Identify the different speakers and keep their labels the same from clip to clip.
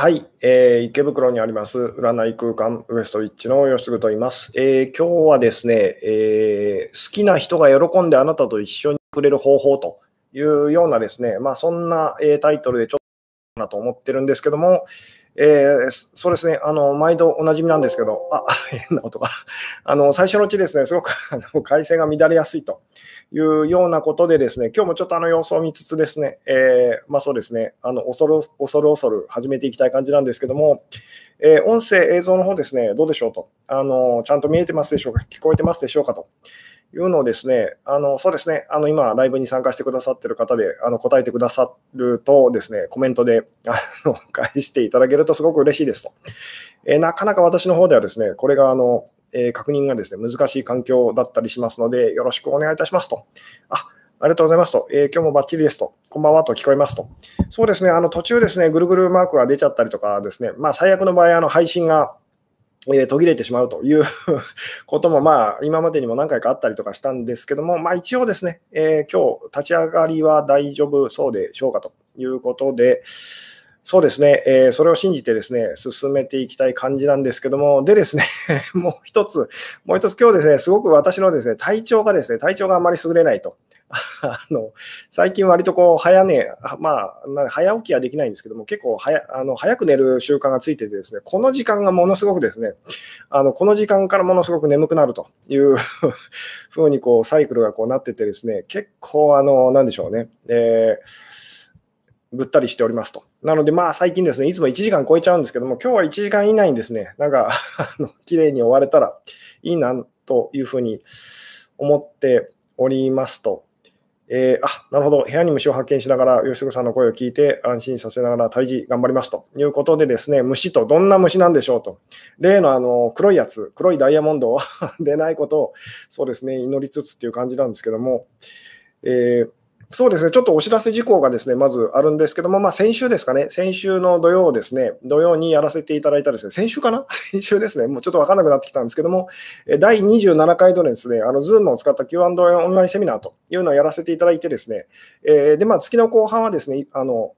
Speaker 1: はい、えー池袋にあります占い空間ウエストウィッチの吉嗣と言います、えー今日はですね、えー好きな人が喜んであなたと一緒にくれる方法というようなですね、まあ、そんな、えータイトルでちょっとなと思ってるんですけども、えーそうですね、あの毎度おなじみなんですけど、あ 変な音が、あの最初のうちですね、すごくあの回線が乱れやすいと。いうようなことでですね、今日もちょっとあの様子を見つつですね、えーまあそうですね、あの恐る恐る恐る始めていきたい感じなんですけども、えー音声、映像の方ですね、どうでしょうとあの、ちゃんと見えてますでしょうか、聞こえてますでしょうかというのをですね、あのそうですね、あの今、ライブに参加してくださっている方であの答えてくださるとですね、コメントであの返していただけるとすごく嬉しいですと。えーなかなか私の方ではですね、これがあの、え確認がですね、難しい環境だったりしますので、よろしくお願いいたしますと。あありがとうございますと、えー今日もバッチリですと、こんばんはと聞こえますと。そうですね、あの途中ですね、ぐるぐるマークが出ちゃったりとかですね、まあ、最悪の場合、あの配信が、えー途切れてしまうという ことも、まあ、今までにも何回かあったりとかしたんですけども、まあ、一応ですね、えー今日立ち上がりは大丈夫そうでしょうかということで、そうですね、えーそれを信じてですね、進めていきたい感じなんですけども、でですね、もう一つ、もう一つ今日ですね、すごく私のですね、体調がですね、体調があまり優れないと。あの最近割とこう早寝、まあ、早起きはできないんですけども、結構早あの早く寝る習慣がついててですね、この時間がものすごくですね、あのこの時間からものすごく眠くなるという ふうにこうサイクルがこうなっててですね、結構あの、なんでしょうね、えーぐったりしておりますと。なので、まあ最近ですね、いつも1時間超えちゃうんですけども、今日は1時間以内にですね、なんか、あの綺麗に終われたらいいなというふうに思っておりますと。えーあなるほど、部屋に虫を発見しながら、吉嗣さんの声を聞いて、安心させながら退治頑張りますということで、ですね虫とどんな虫なんでしょうと、例のあの黒いやつ、黒いダイヤモンドを 出ないことを、そうですね、祈りつつっていう感じなんですけども、えーそうですね、ちょっとお知らせ事項がですね、まずあるんですけども、まあ、先週ですかね、先週の土曜ですね、土曜にやらせていただいたですね、先週かな？先週ですね、もうちょっと分からなくなってきたんですけども、第27回のですね、あの、Zoom を使った Q&A オンラインセミナーというのをやらせていただいてですね、えーで、まあ、月の後半はですね、あの、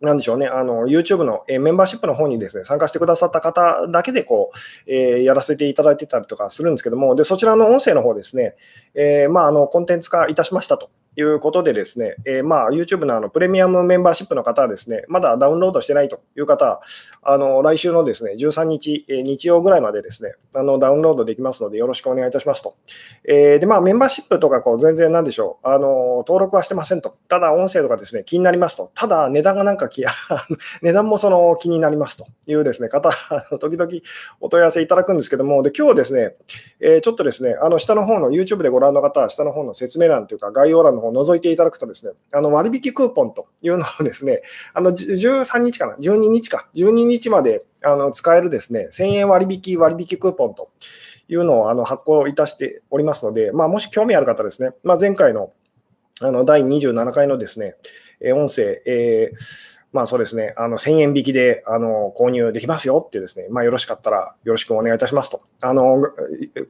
Speaker 1: なんでしょうね、あの YouTube のえメンバーシップの方にですね参加してくださった方だけでこう、えーやらせていただいてたりとかするんですけども、でそちらの音声の方ですね、えーまあ、あのコンテンツ化いたしましたと。いうことでですね、えーまあ、YouTube のあのプレミアムメンバーシップの方はですね、まだダウンロードしてないという方は、あの来週のですね13日、えー日曜ぐらいまでですねあのダウンロードできますので、よろしくお願いいたしますと。えーで、まあ、メンバーシップとかこう全然なんでしょうあの、登録はしてませんと。ただ、音声とかですね気になりますと。ただ、値段がなんかき値段もその気になりますというですね方、時々お問い合わせいただくんですけども、で今日ですね、えーちょっとですね、あの下の方の YouTube でご覧の方は、下の方の説明欄というか、概要欄の方を覗いていただくとですね、あの割引クーポンというのをですね、あの13日かな、12日か、12日まであの使えるですね、1000円割引割引クーポンというのをあの発行いたしておりますので、まあ、もし興味ある方ですね、まあ、前回のあの第27回のですね、え音声、えーまあそうですね、あの1000円引きであの購入できますよってですね、まあ、よろしかったらよろしくお願いいたしますと。あの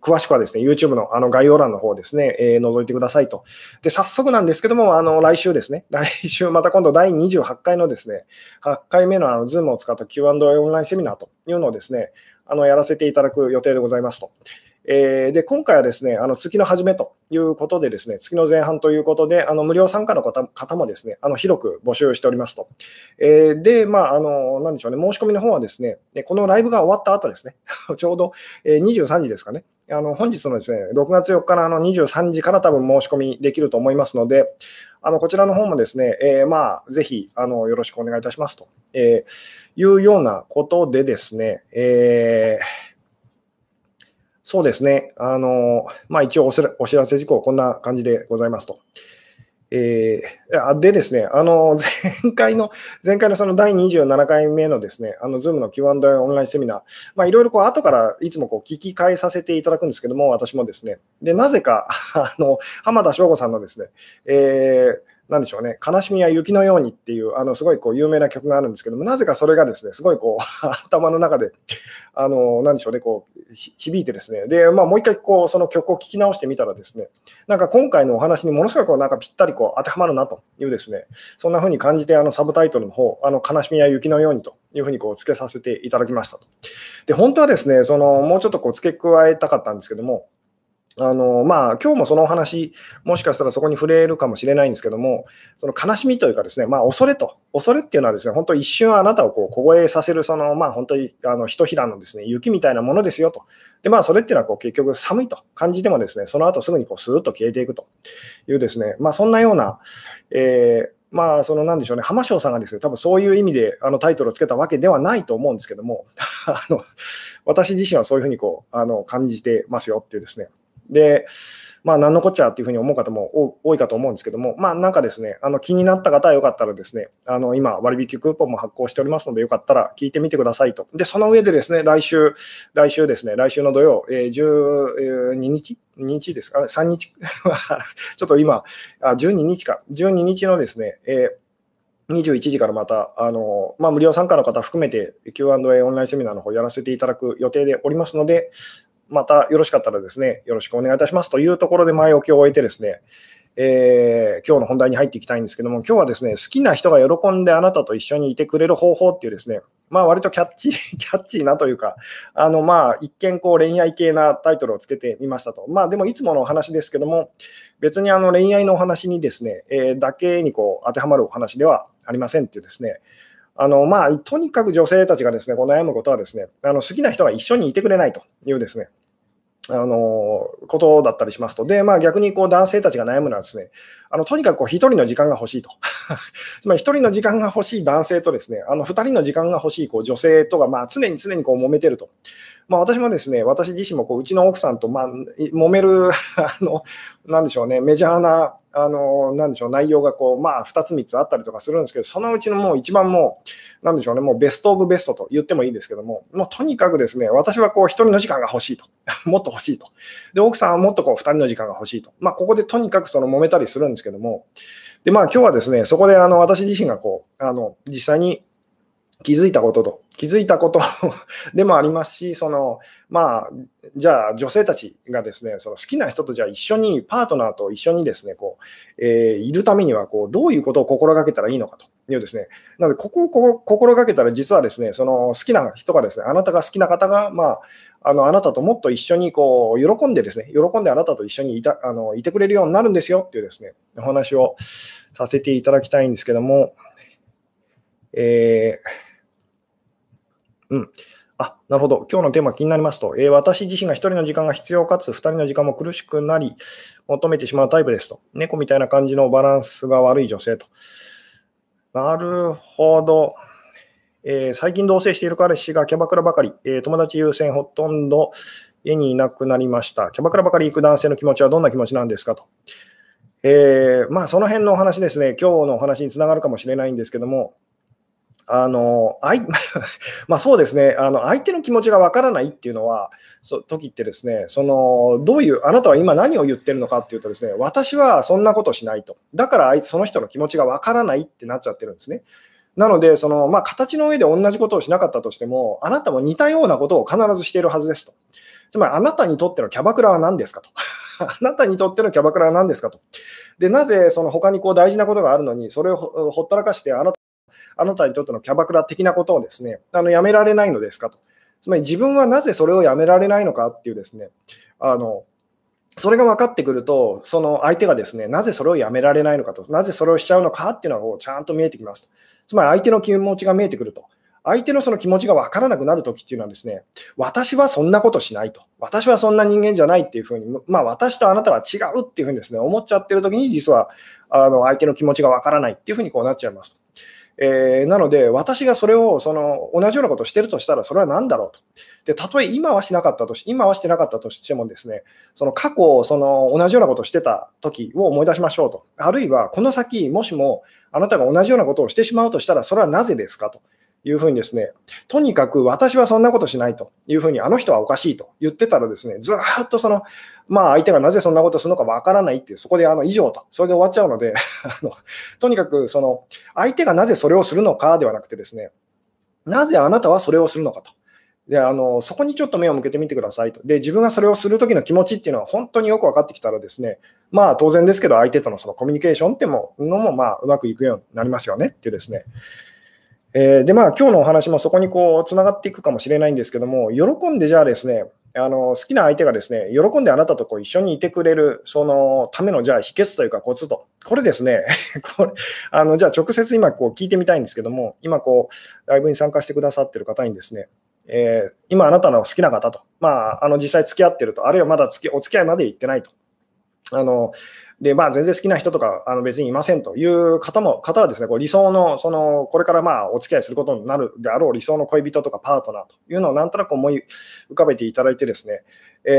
Speaker 1: 詳しくはですね、YouTube のあの概要欄の方ですね、えー覗いてくださいと。で、早速なんですけども、あの来週ですね、来週また今度第28回のですね、8回目のあの Zoom を使った Q&A オンラインセミナーというのをですね、あのやらせていただく予定でございますと。えーで今回はですね、あの月の初めということで、ですね月の前半ということで、あの無料参加の方方もですねあの広く募集しておりますと。えーで、まあ、あの、なんでしょうね、申し込みの方はですね、このライブが終わった後ですね、ちょうど、えー23時ですかね、あの本日のですね6月4日のあの23時から多分申し込みできると思いますので、あのこちらの方もですね、えーまあ、ぜひあのよろしくお願いいたしますと、えーいうようなことでですね、えーそうですね。あの、まあ一応お知らせ事項、こんな感じでございますと。えーでですね、あの、前回の、前回のその第27回目のですね、あの、Zoom の Q&A オンラインセミナー、まあいろいろこう後からいつもこう聞き返させていただくんですけども、私もですね。で、なぜか、あの、浜田省吾さんのですね、えーなんでしょうね、悲しみは雪のようにっていう、あのすごいこう有名な曲があるんですけども、なぜかそれがですね、すごいこう 頭の中で、あのなんでしょうね、こう響いてですね、で、まあ、もう一回こうその曲を聴き直してみたらですね、なんか今回のお話にものすごいこうなんかぴったりこう当てはまるなというですね、そんな風に感じて、あのサブタイトルの方、あの悲しみは雪のようにというふうにこう付けさせていただきましたと。で、本当はですね、そのもうちょっとこう付け加えたかったんですけども、あのまあ今日もそのお話、もしかしたらそこに触れるかもしれないんですけども、その悲しみというか、ですね、まあ、恐れと、恐れっていうのはですね、本当、一瞬あなたをこう凍えさせる、そのまあ、本当にあのひとひらのですね雪みたいなものですよと。で、まあ、それっていうのはこう結局寒いと感じても、ですねその後すぐにこうスーッと消えていくという、ですね、まあ、そんなような、えーまあ、そのなんでしょうね、浜翔さんがですね、多分そういう意味であのタイトルをつけたわけではないと思うんですけども、あの私自身はそういうふうにこうあの感じてますよっていうですね、で、まあ、何のこっちゃっていうふうに思う方も多いかと思うんですけども、まあ、なんかですね、あの気になった方はよかったらですね、あの今、割引クーポンも発行しておりますので、よかったら聞いてみてくださいと。で、その上でですね、来週、来週ですね、来週の土曜、えー、12日 ?2 日ですか ?3 日？ちょっと今、あ12日か。12日のですね、えー21時からまた、あのまあ、無料参加の方含めて Q&A オンラインセミナーの方やらせていただく予定でおりますので、またよろしかったらですね、よろしくお願いいたしますというところで前置きを終えてですね、えー、今日の本題に入っていきたいんですけども、今日はですね、好きな人が喜んであなたと一緒にいてくれる方法っていうですね、まあ割とキャッチー、キャッチーなというか、あのまあ一見こう恋愛系なタイトルをつけてみましたと。まあでもいつものお話ですけども、別にあの恋愛のお話にですね、えー、だけにこう当てはまるお話ではありませんっていうですね、あのまあ、とにかく女性たちがですねこう悩むことはですねあの好きな人が一緒にいてくれないというですねあのことだったりしますと、でまあ、逆にこう男性たちが悩むのはですね、あのとにかく1人の時間が欲しいと。つまり1人の時間が欲しい男性とですね、あの2人の時間が欲しいこう女性とが、まあ、常に常にこう揉めてると。まあ、私もですね、私自身もこううちの奥さんと、まあ、揉める あの、なんでしょうね、メジャーな、あの、なんでしょう、内容がこう、まあ、2つ3つあったりとかするんですけど、そのうちのもう一番もう、なんでしょうね、もうベストオブベストと言ってもいいですけども、もうとにかくですね、私はこう、1人の時間が欲しいと。もっと欲しいと。で、奥さんはもっとこう、2人の時間が欲しいと。まあ、ここでとにかくその揉めたりするんですけども、で、まあ、今日はですね、そこであの私自身がこう、あの実際に気づいたことと、気づいたこと でもありますし、そのまあ、じゃあ女性たちがですね、その好きな人とじゃあ一緒に、パートナーと一緒にですね、こうえー、いるためにはこう、どういうことを心がけたらいいのかと。いうですね、なので、ここを心がけたら、実はですね、その好きな人がですね、あなたが好きな方が、まあ、あのあなたともっと一緒にこう喜んでですね、喜んであなたと一緒にいたあのいてくれるようになるんですよ。っていうですね、お話をさせていただきたいんですけども、えーうん。あ、なるほど。今日のテーマ気になりますと、えー、私自身が1人の時間が必要かつ2人の時間も苦しくなり、求めてしまうタイプですと。猫みたいな感じのバランスが悪い女性と。なるほど。えー、最近同棲している彼氏がキャバクラばかり、えー、友達優先ほとんど家にいなくなりました。キャバクラばかり行く男性の気持ちはどんな気持ちなんですかと。え、まあ、その辺のお話ですね、今日のお話につながるかもしれないんですけども、あの、あい まあそうですね、あの相手の気持ちがわからないっていうのは、そ時ってですね、その、どういう、あなたは今何を言ってるのかっていうとですね、私はそんなことしないと。だからその人の気持ちがわからないってなっちゃってるんですね。なので、そのまあ、形の上で同じことをしなかったとしても、あなたも似たようなことを必ずしているはずですと。つまり、あなたにとってのキャバクラは何ですかと。あなたにとってのキャバクラは何ですかと。で、なぜその他にこう大事なことがあるのに、それをほったらかして、あなたあなたにとってのキャバクラ的なことをですね、あのやめられないのですかと。つまり自分はなぜそれをやめられないのかっていうですね、あのそれが分かってくると、その相手がですね、なぜそれをやめられないのかと、なぜそれをしちゃうのかっていうのがちゃんと見えてきますと。つまり相手の気持ちが見えてくると。相手のその気持ちが分からなくなるときっていうのはですね、私はそんなことしないと。私はそんな人間じゃないっていうふうに、まあ私とあなたは違うっていうふうにですね、思っちゃってるときに実はあの相手の気持ちが分からないっていうふうにこうなっちゃいます。えー、なので、私がそれをその同じようなことをしてるとしたら、それは何だろうと。で、たとえ今はしなかったとし、今はしてなかったとしてもですね、その過去、その同じようなことをしてた時を思い出しましょうと。あるいは、この先、もしもあなたが同じようなことをしてしまうとしたら、それはなぜですかと。いうふうにですね、とにかく私はそんなことしないというふうに、あの人はおかしいと言ってたらですね、ずっとその、まあ相手がなぜそんなことするのかわからないっていう、そこであの以上と、それで終わっちゃうので あの、とにかくその、相手がなぜそれをするのかではなくてですね、なぜあなたはそれをするのかと。であのそこにちょっと目を向けてみてくださいと。で、自分がそれをするときの気持ちっていうのは本当によく分かってきたらですね、まあ当然ですけど、相手とのそのコミュニケーションってものもまあうまくいくようになりますよねってですね。えー、で、まあ今日のお話もそこにこうつながっていくかもしれないんですけども、喜んでじゃあですね、あの好きな相手がですね、喜んであなたとこう一緒にいてくれる、そのためのじゃあ秘訣というかコツと、これですね、これあのじゃあ直接今こう聞いてみたいんですけども、今こうライブに参加してくださってる方にですね、えー、今あなたの好きな方と、まあ、あの実際付き合ってると、あるいはまだ付きお付き合いまで行ってないと。あのでまあ、全然好きな人とかあの別にいませんという方も方はですねこう理想のそのこれからまあお付き合いすることになるであろう理想の恋人とかパートナーというのをなんとなく思い浮かべていただいてですね、え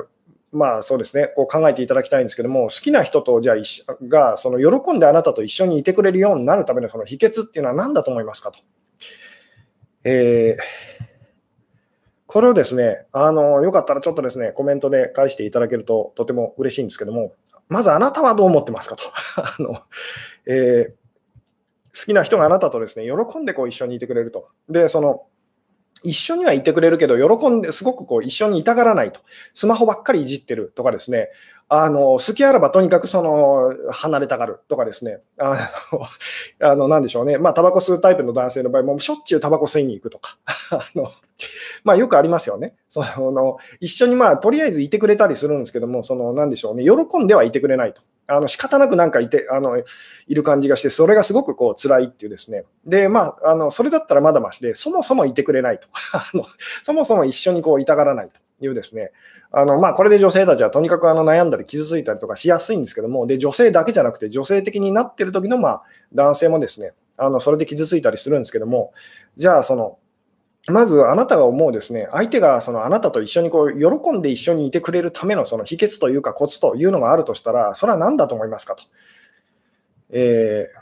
Speaker 1: ーまあそうですね、こう考えていただきたいんですけども、好きな人とじゃあがその喜んであなたと一緒にいてくれるようになるためのその秘訣っていうのは何だと思いますかと。えーこれをですね、あの、よかったらちょっとですね、コメントで返していただけるととても嬉しいんですけども、まずあなたはどう思ってますかと。あの、えー、好きな人があなたとですね、喜んでこう一緒にいてくれると。で、その、一緒にはいてくれるけど、喜んで、すごくこう一緒にいたがらないと。スマホばっかりいじってるとかですね、あの好きあらばとにかくその離れたがるとかですね、あの、あのなんでしょうね、まあ、タバコ吸うタイプの男性の場合も、しょっちゅうタバコ吸いに行くとか、あのまあ、よくありますよね。その一緒に、まあ、とりあえずいてくれたりするんですけども、そのなんでしょうね、喜んではいてくれないと。あの仕方なくなんかいてあのいる感じがして、それがすごくこう辛いっていうですね。で、まあ、あのそれだったらまだましで、そもそもいてくれないと。あのそもそも一緒にこういたがらないと。いうですね、あのまあ、これで女性たちはとにかくあの悩んだり傷ついたりとかしやすいんですけども、で女性だけじゃなくて、女性的になってる時のまあ男性もですね、あのそれで傷ついたりするんですけども、じゃあ、その、まずあなたが思うですね、相手がそのあなたと一緒にこう喜んで一緒にいてくれるためのその秘訣というかコツというのがあるとしたら、それは何だと思いますかと。えー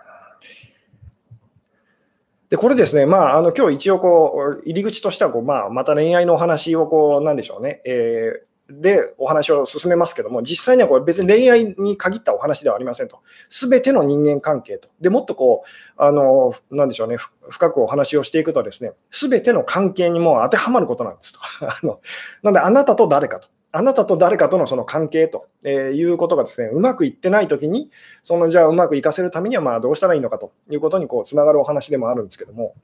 Speaker 1: で、これですね、まあ、あの今日一応こう、入り口としてはこう、まあ、また恋愛のお話をこう、なんでしょうね、えー、でお話を進めますけども、実際にはこれ別に恋愛に限ったお話ではありませんと。すべての人間関係と。で、もっとこう、あの、なんでしょうね、深くお話をしていくとですね、すべての関係にも当てはまることなんですと。あのなので、あなたと誰かと。あなたと誰かとのその関係ということがですね、うまくいってないときに、そのじゃあうまくいかせるためにはまあどうしたらいいのかということにこうつながるお話でもあるんですけども、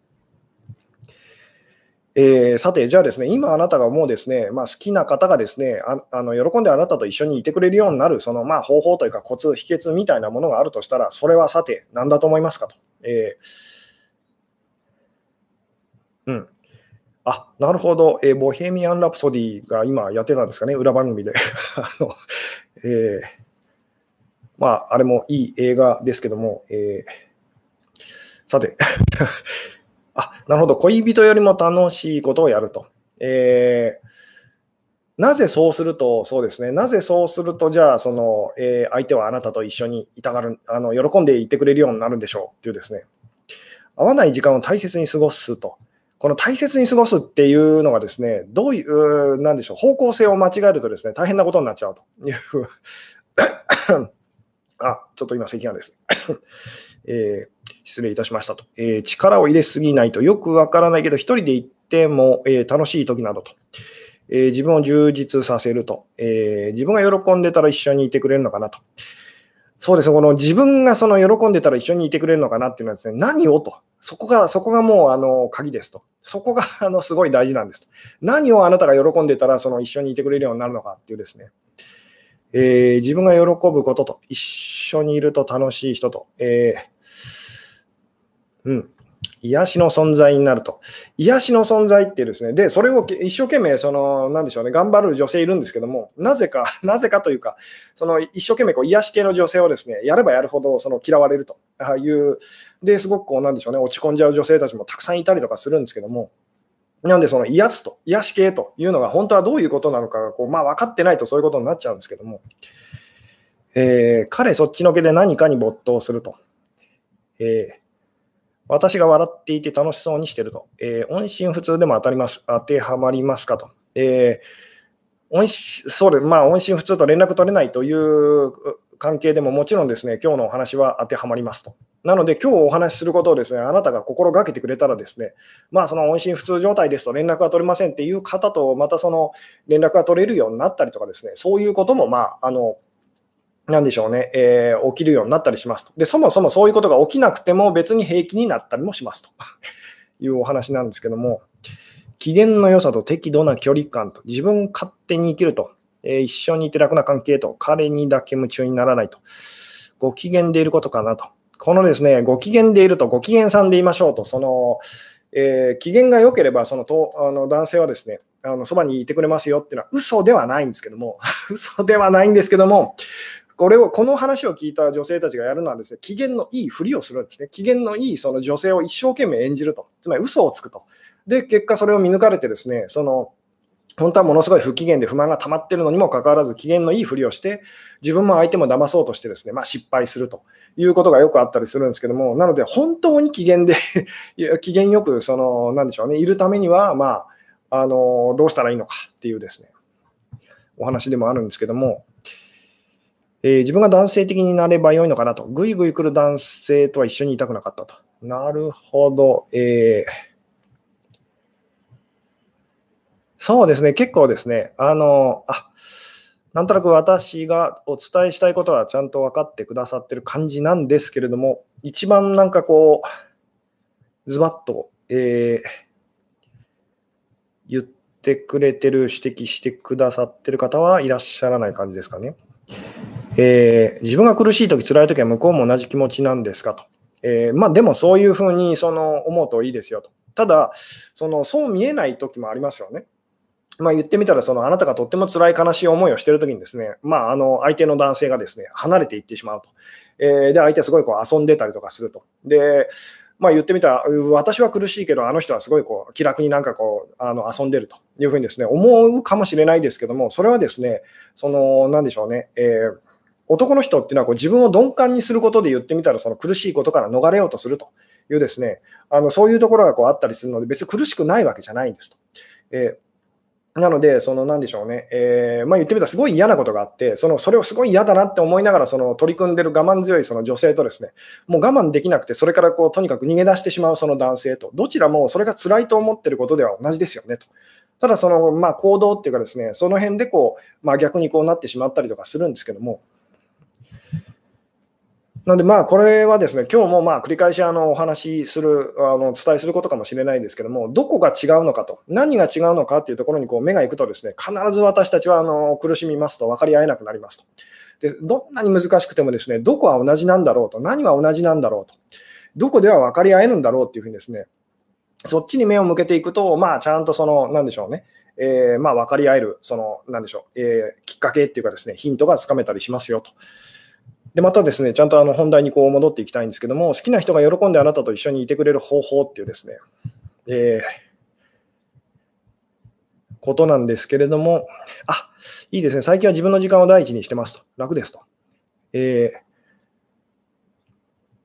Speaker 1: えー、さて、じゃあですね、今あなたがもうですね、まあ、好きな方がですねああの、喜んであなたと一緒にいてくれるようになる、そのまあ方法というかコツ、秘訣みたいなものがあるとしたら、それはさて、何だと思いますかと。えー、うん。あ、なるほど、えー、ボヘミアン・ラプソディが今やってたんですかね、裏番組で。あのえー、まあ、あれもいい映画ですけども、えー、さて あ、なるほど、恋人よりも楽しいことをやると。えー、なぜそうすると、そうですね、なぜそうすると、じゃあ、その、えー、相手はあなたと一緒にいたがる、あの喜んでいてくれるようになるんでしょうっていうですね、会わない時間を大切に過ごすと。この大切に過ごすっていうのがですね、どういう、なんでしょう、方向性を間違えるとですね、大変なことになっちゃうと。いうあ、ちょっと今、咳がです。えー、失礼いたしましたと、えー、力を入れすぎないとよくわからないけど、一人で行っても、えー、楽しい時などと、え自分を充実させると、え自分が喜んでたら一緒にいてくれるのかなと。そうですね、この自分がその喜んでたら一緒にいてくれるのかなっていうのはですね、何をと、そこが、そこがもうあの鍵ですと。そこが あのすごい大事なんですと。何をあなたが喜んでたらその一緒にいてくれるようになるのかっていうですね、えー、自分が喜ぶことと、一緒にいると楽しい人と、えー、うん、癒しの存在になると。癒しの存在ってですね、で、それを一生懸命、その、なんでしょうね、頑張る女性いるんですけども、なぜか、なぜかというか、その一生懸命こう癒し系の女性をですね、やればやるほどその嫌われると。いう、で、すごくこう、なんでしょうね、落ち込んじゃう女性たちもたくさんいたりとかするんですけども、なので、その癒すと、癒し系というのが本当はどういうことなのかがこう、まあ、分かってないとそういうことになっちゃうんですけども、えー、彼そっちのけで何かに没頭すると。えー私が笑っていて楽しそうにしてると。えー、音信不通でも当たります。当てはまりますかと。えー、音そうで、まあ、音信不通と連絡取れないという関係でももちろんですね、今日のお話は当てはまりますと。なので、今日お話しすることをですね、あなたが心がけてくれたらですね、まあ、その音信不通状態ですと連絡が取れませんっていう方と、またその連絡が取れるようになったりとかですね、そういうことも、まあ、あの、なんでしょうね、えー、起きるようになったりしますと。で、そもそもそういうことが起きなくても別に平気になったりもしますと。いうお話なんですけども、機嫌の良さと適度な距離感と、自分勝手に生きると、えー、一緒にいて楽な関係と、彼にだけ夢中にならないと、ご機嫌でいることかなと。このですね、ご機嫌でいると、ご機嫌さんでいましょうと、その、えー、機嫌が良ければ、そのとあの男性はですね、あのそばにいてくれますよっていうのは嘘ではないんですけども、嘘ではないんですけども、これを、この話を聞いた女性たちがやるのはですね、機嫌のいいふりをするんですね。機嫌のいいその女性を一生懸命演じると。つまり嘘をつくと。で、結果それを見抜かれてですね、その、本当はものすごい不機嫌で不満が溜まってるのにもかかわらず機嫌のいいふりをして、自分も相手も騙そうとしてですね、まあ、失敗するということがよくあったりするんですけども、なので本当に機嫌で 機嫌よく、その、なんでしょうね、いるためには、まあ、あの、どうしたらいいのかっていうですね、お話でもあるんですけども、えー、自分が男性的になればよいのかなと。ぐいぐい来る男性とは一緒にいたくなかったと。なるほど。えー、そうですね。結構ですね。あの、あ、なんとなく私がお伝えしたいことはちゃんと分かってくださってる感じなんですけれども、一番なんかこう、ズバッと、えー、言ってくれてる、指摘してくださってる方はいらっしゃらない感じですかね。えー、自分が苦しいとき、辛いときは向こうも同じ気持ちなんですかと。えー、まあ、でもそういうふうにその思うといいですよと。ただ、そのそう見えないときもありますよね。まあ、言ってみたらその、あなたがとっても辛い悲しい思いをしているときにですね、まあ、あの相手の男性がですね離れていってしまうと。えー、で、相手はすごいこう遊んでたりとかすると。で、まあ、言ってみたら、私は苦しいけど、あの人はすごいこう気楽になんかこうあの遊んでるというふうにですね思うかもしれないですけども、それはですね、その、なんでしょうね、えー男の人っていうのはこう自分を鈍感にすることで言ってみたらその苦しいことから逃れようとするというですねあのそういうところがこうあったりするので別に苦しくないわけじゃないんですと。えーなので、そのなんでしょうね、えー、まあ、言ってみたらすごい嫌なことがあって、そのそれをすごい嫌だなって思いながらその取り組んでる我慢強いその女性とですね、もう我慢できなくて、それからこうとにかく逃げ出してしまうその男性と、どちらもそれが辛いと思ってることでは同じですよねと。ただ、そのまあ行動っていうかですね、その辺でこう、まあ、逆にこうなってしまったりとかするんですけども、なので、まあ、これはですね、今日もまあ繰り返しあのお話しする、あのお伝えすることかもしれないんですけども、どこが違うのかと、何が違うのかっていうところにこう目が行くとですね、必ず私たちはあの苦しみますと分かり合えなくなりますと。で、どんなに難しくてもですね、どこは同じなんだろうと、何は同じなんだろうと、どこでは分かり合えるんだろうっていうふうにですね、そっちに目を向けていくと、まあ、ちゃんとその、なんでしょうね、えー、まあ、分かり合える、その、なんでしょう、えー、きっかけっていうかですね、ヒントがつかめたりしますよと。で、またですね、ちゃんとあの本題にこう戻っていきたいんですけども、好きな人が喜んであなたと一緒にいてくれる方法っていうですね、えー、ことなんですけれども、あ、いいですね、最近は自分の時間を第一にしてますと。楽ですと。え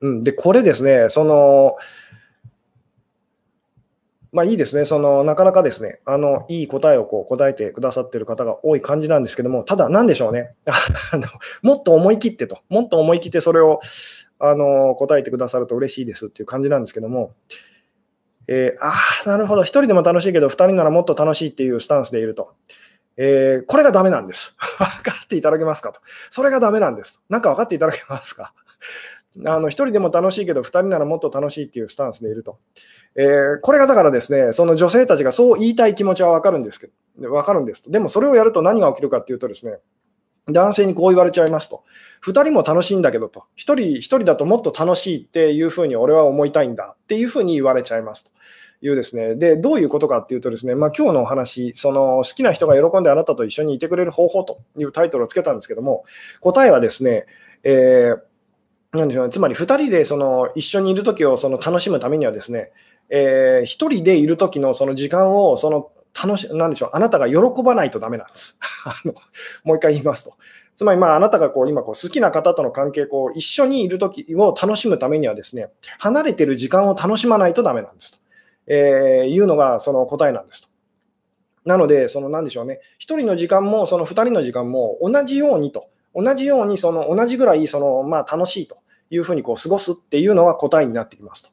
Speaker 1: ー、うん、で、これですね、その、まあいいですね。その、なかなかですね、あの、いい答えをこう答えてくださっている方が多い感じなんですけども、ただ、なんでしょうね。あのもっと思い切ってと、もっと思い切ってそれを、あの、答えてくださると嬉しいですっていう感じなんですけども、えー、ああ、なるほど。1人でも楽しいけど、2人ならもっと楽しいっていうスタンスでいると。えー、これがダメなんです。分かっていただけますかと。それがダメなんです。なんか分かっていただけますか？あの1人でも楽しいけど、2人ならもっと楽しいっていうスタンスでいると。えー、これがだからですね、その女性たちがそう言いたい気持ちは分かるんですけど、分かるんですと。でもそれをやると何が起きるかっていうとですね、男性にこう言われちゃいますと。2人も楽しいんだけどと。1人 ,1 人だともっと楽しいっていうふうに俺は思いたいんだっていうふうに言われちゃいますと。いうですね、でどういうことかっていうとですね、まあ、今日のお話、その好きな人が喜んであなたと一緒にいてくれる方法というタイトルをつけたんですけども、答えはですね、えーなんでしょうね、つまり2人でその一緒にいるときをその楽しむためにはですね、えー、1人でいるときのその時間をその楽しなんでしょうあなたが喜ばないとダメなんです。あのもう一回言いますと。つまり、まあ、あなたがこう今こう好きな方との関係こう一緒にいる時を楽しむためにはですね、離れてる時間を楽しまないとダメなんですと、えー、いうのがその答えなんですと。なので、その何でしょうね、1人の時間もその2人の時間も同じようにと、同じようにその同じぐらいその、まあ、楽しいというふうにこう過ごすっていうのが答えになってきますと。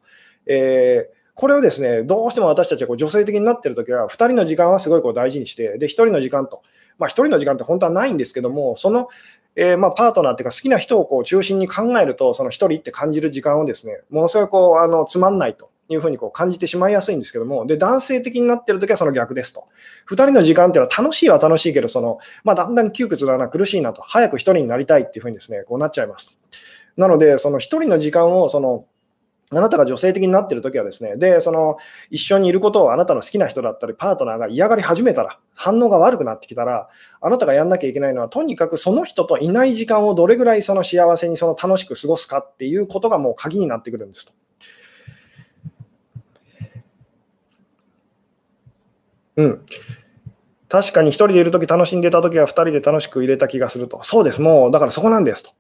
Speaker 1: えーこれをですね、どうしても私たちはこう女性的になっているときは、2人の時間はすごいこう大事にして、で、1人の時間と、まあ、1人の時間って本当はないんですけども、その、えー、まあパートナーっていうか、好きな人をこう中心に考えると、その1人って感じる時間をですね、ものすごいこうあのつまんないというふうにこう感じてしまいやすいんですけども、で、男性的になっているときはその逆ですと。2人の時間っていうのは楽しいは楽しいけど、その、まあ、だんだん窮屈だな、苦しいなと、早く1人になりたいっていうふうにですね、こうなっちゃいますと。なので、その1人の時間を、その、あなたが女性的になっているときはですね、で、その一緒にいることをあなたの好きな人だったり、パートナーが嫌がり始めたら、反応が悪くなってきたら、あなたがやんなきゃいけないのは、とにかくその人といない時間をどれぐらいその幸せにその楽しく過ごすかっていうことがもう鍵になってくるんですと。うん。確かに1人でいるとき楽しんでたときは2人で楽しく入れた気がすると。そうです。もう、だからそこなんですと。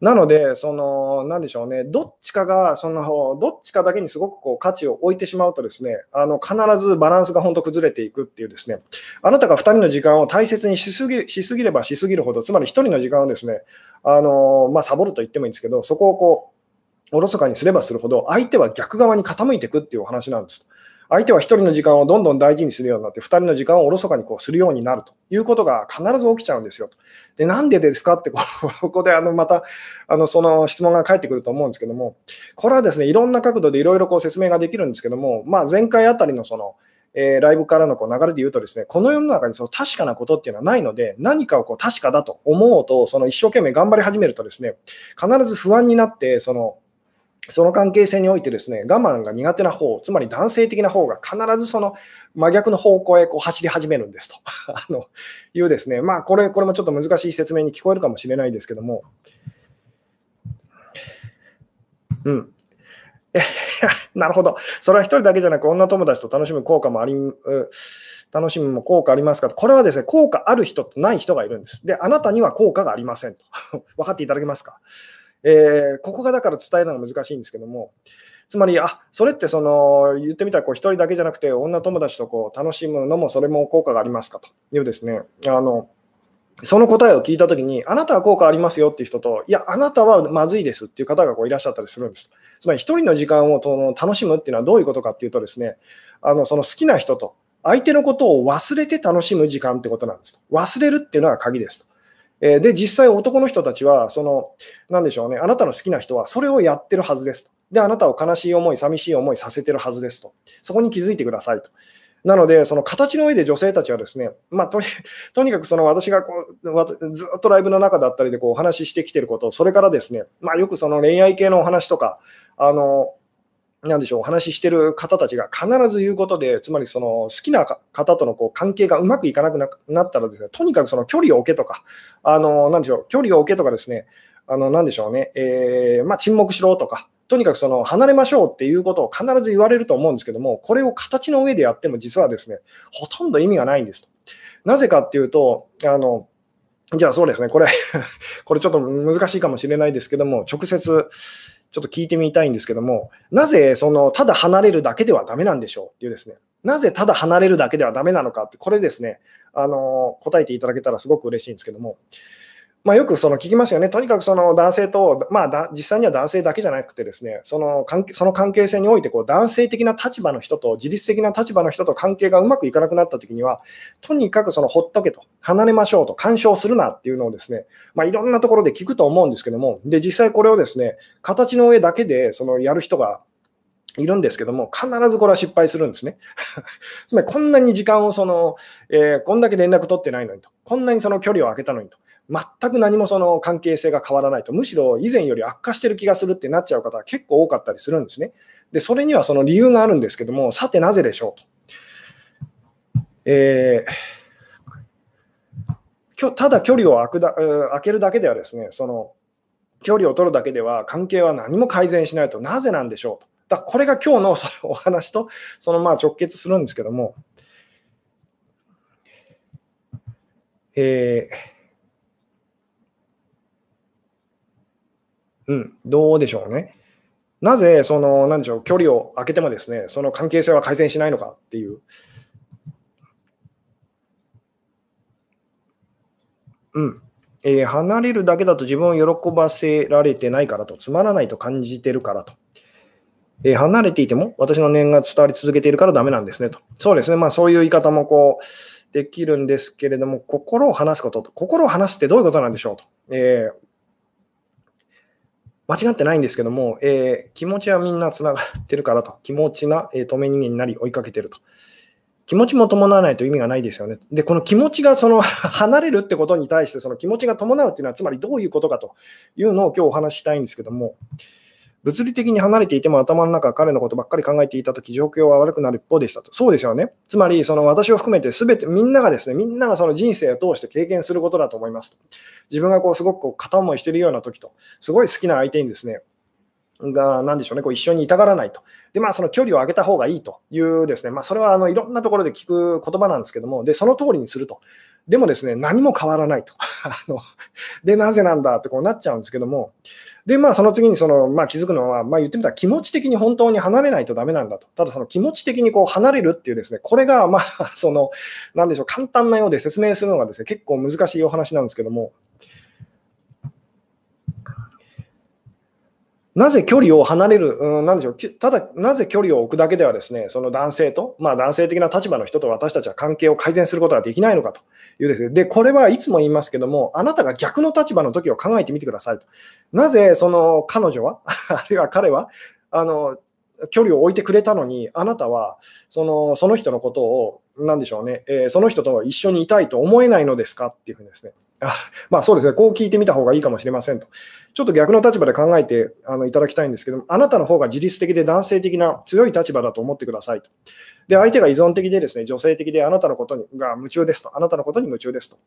Speaker 1: なので、その、なんでしょうね、どっちかが、その、どっちかだけにすごくこう価値を置いてしまうとですね、あの、必ずバランスが本当崩れていくっていうですね、あなたが2人の時間を大切にしすぎしすぎればしすぎるほど、つまり1人の時間をですね、あの、まあ、サボると言ってもいいんですけど、そこをこう、おろそかにすればするほど、相手は逆側に傾いていくっていうお話なんです。相手は1人の時間をどんどん大事にするようになって、2人の時間をおろそかにこうするようになるということが必ず起きちゃうんですよ。で、なんでですかって、ここであのまたあのその質問が返ってくると思うんですけども、これはですね、いろんな角度でいろいろこう説明ができるんですけども、まあ、前回あたりのその、えー、ライブからのこう流れで言うとですね、この世の中にその確かなことっていうのはないので、何かをこう確かだと思うと、その一生懸命頑張り始めるとですね、必ず不安になって、そのその関係性においてですね、我慢が苦手な方、つまり男性的な方が必ずその真逆の方向へこう走り始めるんですと あのいうですね、まあこれ、これもちょっと難しい説明に聞こえるかもしれないですけども、うん。なるほど。それは1人だけじゃなく、女友達と楽しむ効果もあり、楽しむも効果ありますかと、これはですね、効果ある人とない人がいるんです。で、あなたには効果がありませんと。分かっていただけますか？えー、ここがだから伝えるのが難しいんですけども、つまり、あそれってその言ってみたら1人だけじゃなくて、女友達とこう楽しむのもそれも効果がありますかというですね、あのその答えを聞いたときに、あなたは効果ありますよっていう人と、いや、あなたはまずいですっていう方がこういらっしゃったりするんです。つまり、1人の時間をその楽しむっていうのはどういうことかっていうとですね、あのその好きな人と相手のことを忘れて楽しむ時間ってことなんです。忘れるっていうのが鍵ですと。えで、実際男の人たちは、その、なんでしょうね、あなたの好きな人はそれをやってるはずですと。で、あなたを悲しい思い、寂しい思いさせてるはずですと。そこに気づいてくださいと。なので、その形の上で女性たちはですね、まあ、と とにかくその私がこうずっとライブの中だったりでこうお話ししてきてること、それからですね、まあ、よくその恋愛系のお話とか、あのなんでしょう、お話ししてる方たちが必ず言うことで、つまりその好きな方とのこう関係がうまくいかなくなったらですね、とにかくその距離を置けとか、あの、なんでしょう、距離を置けとかですね、あの、なんでしょうね、えー、まあ、沈黙しろとか、とにかくその離れましょうっていうことを必ず言われると思うんですけども、これを形の上でやっても実はですね、ほとんど意味がないんですと。なぜかっていうと、あの、じゃあそうですね、これ これちょっと難しいかもしれないですけども、直接、ちょっと聞いてみたいんですけども、なぜそのただ離れるだけではだめなんでしょうっていうですね、なぜただ離れるだけではだめなのかって、これですね、あの答えていただけたらすごく嬉しいんですけども、まあ、よくその聞きますよね、とにかくその男性と、まあ、実際には男性だけじゃなくて、ですねその関係その関係性においてこう男性的な立場の人と自律的な立場の人と関係がうまくいかなくなったときには、とにかくそのほっとけと、離れましょうと、干渉するなっていうのをですね、まあ、いろんなところで聞くと思うんですけども、で実際これをですね形の上だけでそのやる人がいるんですけども、必ずこれは失敗するんですね。つまり、こんなに時間をその、えー、こんだけ連絡取ってないのにと、こんなにその距離を空けたのにと、全く何もその関係性が変わらないと、むしろ以前より悪化してる気がするってなっちゃう方は結構多かったりするんですね。で、それにはその理由があるんですけども、さてなぜでしょうと。えー、ただ距離を空くだ空けるだけではですね、その距離を取るだけでは関係は何も改善しないと、なぜなんでしょうと。だこれが今日のそのお話とそのまあ直結するんですけども、えーうん、どうでしょうね。なぜ、その、なんでしょう、距離を空けてもですね、その関係性は改善しないのかっていう。うん。えー、離れるだけだと自分を喜ばせられてないからと、つまらないと感じてるからと。えー、離れていても私の念が伝わり続けているからダメなんですねと。そうですね。まあそういう言い方もこうできるんですけれども、心を離すことと、心を離すってどういうことなんでしょうと。えー間違ってないんですけども、えー、気持ちはみんなつながってるからと、気持ちが、えー、止め人間になり追いかけてると。気持ちも伴わないと意味がないですよね。で、この気持ちがその 離れるってことに対して、その気持ちが伴うっていうのは、つまりどういうことかというのを今日お話ししたいんですけども、物理的に離れていても頭の中、彼のことばっかり考えていたとき、状況は悪くなる一方でしたと。そうですよね。つまり、その私を含めて、すべて、みんながですね、みんながその人生を通して経験することだと思いますと。自分がこうすごくこう片思いしているような時と、すごい好きな相手にですね、が、なんでしょうね、こう一緒にいたがらないと。で、まあ、その距離を上げた方がいいというですね、まあ、それはあのいろんなところで聞く言葉なんですけども、で、その通りにすると。でもですね、何も変わらないと。あので、なぜなんだってこうなっちゃうんですけども、で、まあ、その次にその、まあ、気づくのは、まあ、言ってみたら気持ち的に本当に離れないとダメなんだと。ただ、その気持ち的にこう離れるっていうですね、これが、まあ、その、なんでしょう、簡単なようで説明するのがですね、結構難しいお話なんですけども、なぜ距離を離れる、うん、なんでしょう、ただ、なぜ距離を置くだけではですね、その男性と、まあ男性的な立場の人と私たちは関係を改善することができないのかというですね。で、これはいつも言いますけども、あなたが逆の立場の時を考えてみてくださいと。なぜその彼女は、あるいは彼は、あの、距離を置いてくれたのに、あなたはそのその人のことを、なんでしょうね、えー、その人と一緒にいたいと思えないのですかっていうふうにですね。あ まあそうですね、こう聞いてみた方がいいかもしれませんと。ちょっと逆の立場で考えてあのいただきたいんですけども、あなたの方が自律的で男性的な強い立場だと思ってくださいと。で、相手が依存的でですね、女性的であなたのことにが夢中ですと。あなたのことに夢中ですと。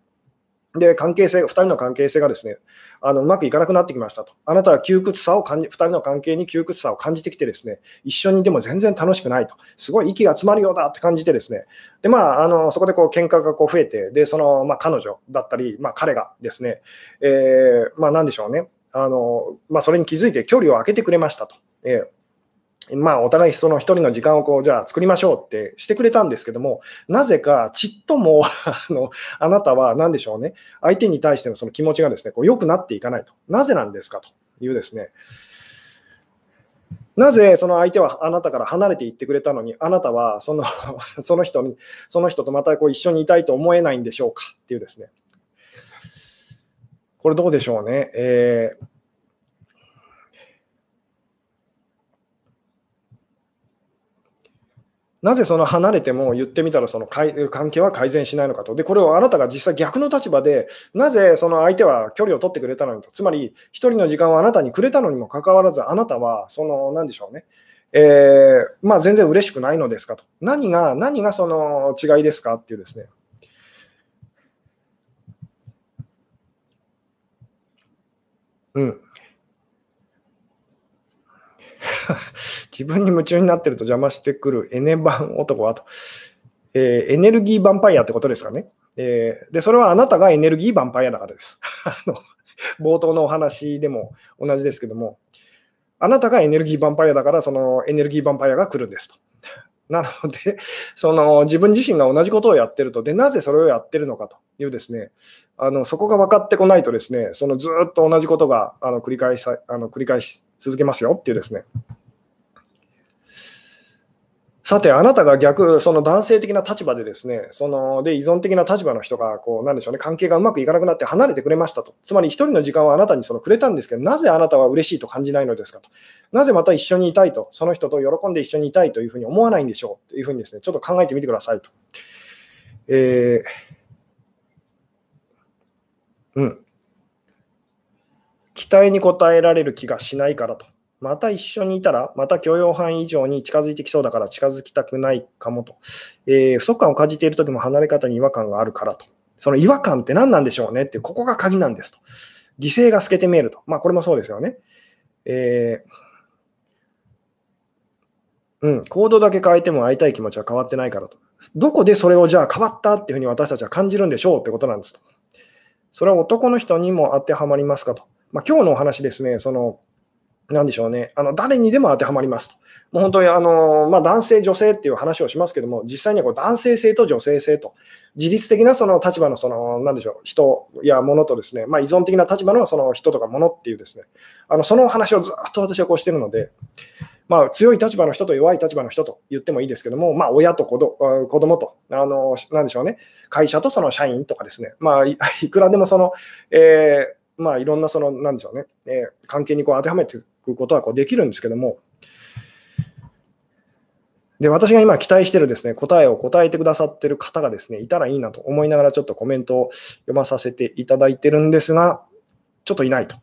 Speaker 1: で、関係性、2人の関係性がですね、あのうまくいかなくなってきましたと。あなたは窮屈さを感じ、2人の関係に窮屈さを感じてきてですね、一緒にでも全然楽しくないと。すごい息が詰まるようだって感じてですね、で、まあ、あのそこでこう喧嘩がこう増えて、で、その、まあ、彼女だったり、まあ、彼がですね、えー、まあ、なんでしょうね、あのまあ、それに気づいて距離を空けてくれましたと。えーまあ、お互いその一人の時間をこう、じゃあ作りましょうってしてくれたんですけども、なぜかちっともあの、あなたは何でしょうね、相手に対してのその気持ちがですね、こう良くなっていかないと。なぜなんですかというですね、なぜその相手はあなたから離れていってくれたのに、あなたはその その人に、その人とまたこう一緒にいたいと思えないんでしょうかっていうですね。これどうでしょうね。えーなぜその離れても言ってみたらその関係は改善しないのかと。で、これをあなたが実際逆の立場で、なぜその相手は距離を取ってくれたのにと。つまり、一人の時間をあなたにくれたのにもかかわらず、あなたは、その、なんでしょうね。えー、まあ、全然嬉しくないのですかと。何が、何がその違いですかっていうですね。うん。自分に夢中になってると邪魔してくるエネバン男はと、えー、エネルギーヴァンパイアってことですかね。えー、で、それはあなたがエネルギーヴァンパイアだからです。あの冒頭のお話でも同じですけども、あなたがエネルギーヴァンパイアだから、そのエネルギーヴァンパイアが来るんですと。なので、その自分自身が同じことをやってると、で、なぜそれをやってるのかというですね、あのそこが分かってこないとですね、そのずっと同じことがあの繰り返しあの繰り返し続けますよっていうですね。さて、あなたが逆、その男性的な立場でですね、そので依存的な立場の人が、こう、なんでしょうね、関係がうまくいかなくなって離れてくれましたと。つまり、一人の時間をあなたにそのくれたんですけど、なぜあなたは嬉しいと感じないのですかと。なぜまた一緒にいたいと、その人と喜んで一緒にいたいというふうに思わないんでしょうというふうにですね、ちょっと考えてみてくださいと。えー、うん。期待に応えられる気がしないからと。また一緒にいたら、また許容範囲以上に近づいてきそうだから近づきたくないかもと。えー、不足感を感じているときも離れ方に違和感があるからと。その違和感って何なんでしょうねって、ここが鍵なんですと。犠牲が透けて見えると。まあ、これもそうですよね。えー、うん、行動だけ変えても会いたい気持ちは変わってないからと。どこでそれをじゃあ変わったっていうふうに私たちは感じるんでしょうってことなんですと。それは男の人にも当てはまりますかと。まあ、今日のお話ですね、そのなんでしょうね、あの誰にでも当てはまりますと。もう本当にあの、まあ、男性、女性っていう話をしますけども、実際にはこう男性性と女性性と、自律的なその立場のその、なんでしょう、人や物とですね、まあ、依存的な立場のその人とか物っていうですね、あのその話をずっと私はこうしてるので、まあ、強い立場の人と弱い立場の人と言ってもいいですけども、まあ、親と子ど子供と、あのなんでしょうね、会社とその社員とかですね、まあ、いくらでもその、えーまあ、いろんなその、なんでしょうね、えー、関係にこう当てはめてくことはこうできるんですけども、で、私が今期待してるですね、答えを答えてくださってる方がですね、いたらいいなと思いながらちょっとコメントを読まさせていただいてるんですが、ちょっといないと。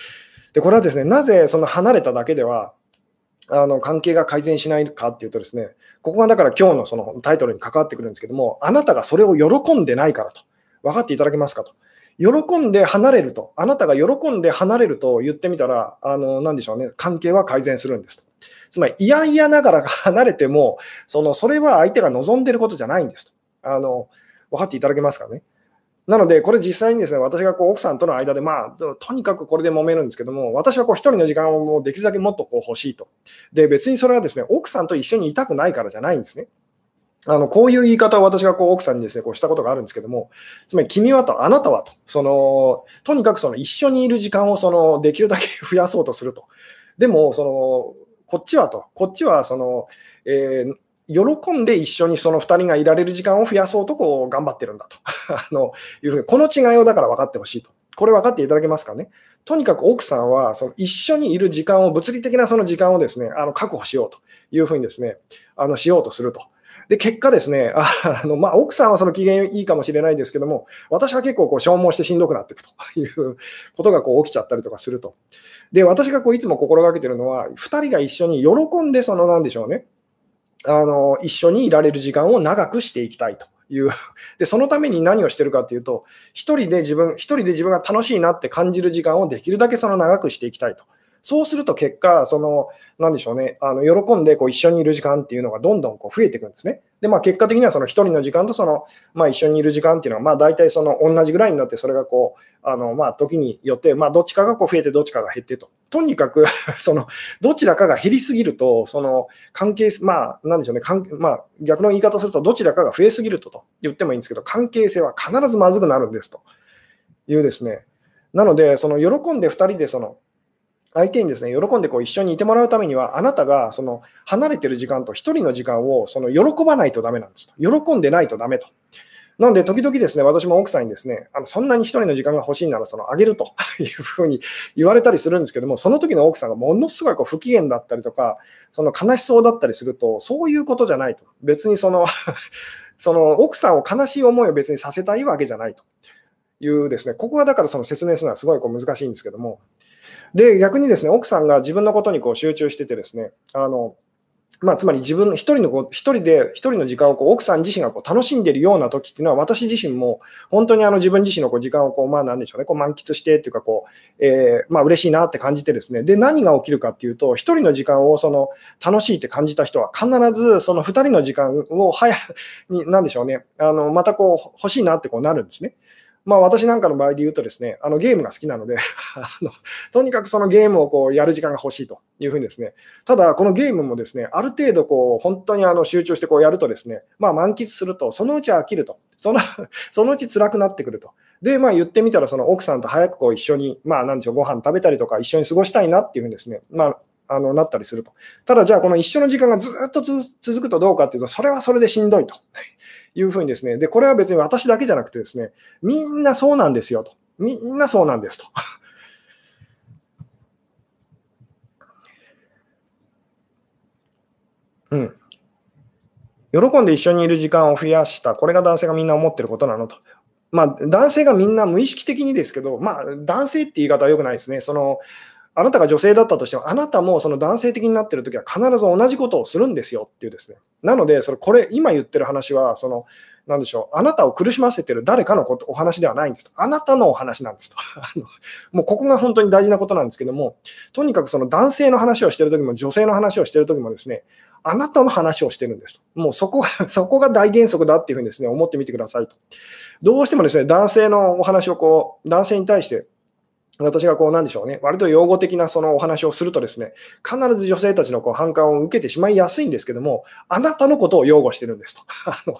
Speaker 1: で、これはですね、なぜその離れただけでは、あの関係が改善しないかっていうとですね、ここがだから今日のそのタイトルに関わってくるんですけども、あなたがそれを喜んでないからと。分かっていただけますかと。喜んで離れると、あなたが喜んで離れると言ってみたら、あの、なんでしょうね、関係は改善するんですと。つまり、嫌々ながら離れても、その、それは相手が望んでることじゃないんですと。あの、分かっていただけますかね。なので、これ実際にですね、私がこう奥さんとの間で、まあ、とにかくこれで揉めるんですけども、私はこう一人の時間をできるだけもっとこう欲しいと。で、別にそれはですね、奥さんと一緒にいたくないからじゃないんですね。あのこういう言い方を私がこう奥さんにですねこうしたことがあるんですけども、つまり君はと、あなたはと、そのとにかくその一緒にいる時間をそのできるだけ増やそうとすると。でも、そのこっちはと、こっちはその、えー喜んで一緒にその2人がいられる時間を増やそうとこう頑張ってるんだと あのいうふうに、この違いをだから分かってほしいと。これ分かっていただけますかね。とにかく奥さんはその一緒にいる時間を、物理的なその時間をですね、あの確保しようというふうにですね、あのしようとすると。で、結果ですね、あ のまあ、奥さんはその機嫌いいかもしれないですけども、私は結構こう消耗してしんどくなっていくということがこう起きちゃったりとかすると。で、私がこういつも心がけてるのは、2人が一緒に喜んで、そのなんでしょうね、あの一緒にいられる時間を長くしていきたいと。いうでそのために何をしてるかというと、一人で自分、一人で自分が楽しいなって感じる時間をできるだけその長くしていきたいと。そうすると結果、その、なんでしょうね、あの喜んでこう一緒にいる時間っていうのがどんどんこう増えていくんですね。で、まあ、結果的にはその1人の時間とその、まあ、一緒にいる時間っていうのは、まあ、大体その同じぐらいになって、それがこう、あのまあ、時によって、まあ、どっちかがこう増えて、どっちかが減ってと。とにかく その、どちらかが減りすぎると、その関係、まあ、なんでしょうね、まあ、逆の言い方すると、どちらかが増えすぎるとと言ってもいいんですけど、関係性は必ずまずくなるんですというですね。なので、その喜んで2人でその相手にですね、喜んでこう一緒にいてもらうためには、あなたがその離れてる時間と1人の時間をその喜ばないとダメなんですと。喜んでないとダメと。なので、時々ですね、私も奥さんにですね、あのそんなに1人の時間が欲しいなら、そのあげると いうふうに言われたりするんですけども、その時の奥さんがものすごいこう不機嫌だったりとか、その悲しそうだったりすると、そういうことじゃないと。別にその その奥さんを悲しい思いを別にさせたいわけじゃないというですね、ここはだからその説明するのはすごいこう難しいんですけども、で、逆にですね、奥さんが自分のことにこう集中しててですね、あの、まあ、つまり自分一人のこう一人で一人の時間をこう奥さん自身がこう楽しんでるような時っていうのは私自身も本当にあの自分自身のこう時間をこうまあなんでしょうねこう満喫してっていうかこう、え、まあ嬉しいなって感じてですねで何が起きるかっていうと一人の時間をその楽しいって感じた人は必ずその二人の時間を早になんでしょうねあのまたこう欲しいなってこうなるんですね。まあ、私なんかの場合で言うとですね、あのゲームが好きなので あの、とにかくそのゲームをこうやる時間が欲しいというふうにですね、ただ、このゲームもですね、ある程度こう本当にあの集中してこうやるとですね、まあ、満喫すると、そのうち飽きると、その そのうち辛くなってくると。で、まあ、言ってみたら、その奥さんと早くこう一緒に、まあ、なんでしょう、ご飯食べたりとか、一緒に過ごしたいなっていうふうにですね、まあ、あのなったりすると。ただ、じゃあ、この一緒の時間がずっと続くとどうかっていうと、それはそれでしんどいと。いうふうにですね、で、これは別に私だけじゃなくてですね、みんなそうなんですよと。みんなそうなんですと。うん。喜んで一緒にいる時間を増やした、これが男性がみんな思ってることなのと。まあ、男性がみんな無意識的にですけど、まあ、男性って言い方は良くないですね。そのあなたが女性だったとしても、あなたもその男性的になってるときは必ず同じことをするんですよっていうですね。なので、それこれ、今言ってる話は、その、なんでしょう、あなたを苦しませてる誰かのことお話ではないんですと。あなたのお話なんですと。もうここが本当に大事なことなんですけども、とにかくその男性の話をしてるときも、女性の話をしてるときもですね、あなたの話をしてるんです。もうそこが、そこが大原則だっていうふうにですね、思ってみてくださいと。どうしてもですね、男性のお話をこう、男性に対して、私がこう、なんでしょうね、割と用語的なそのお話をするとですね、必ず女性たちのこう反感を受けてしまいやすいんですけども、あなたのことを擁護してるんですと。あの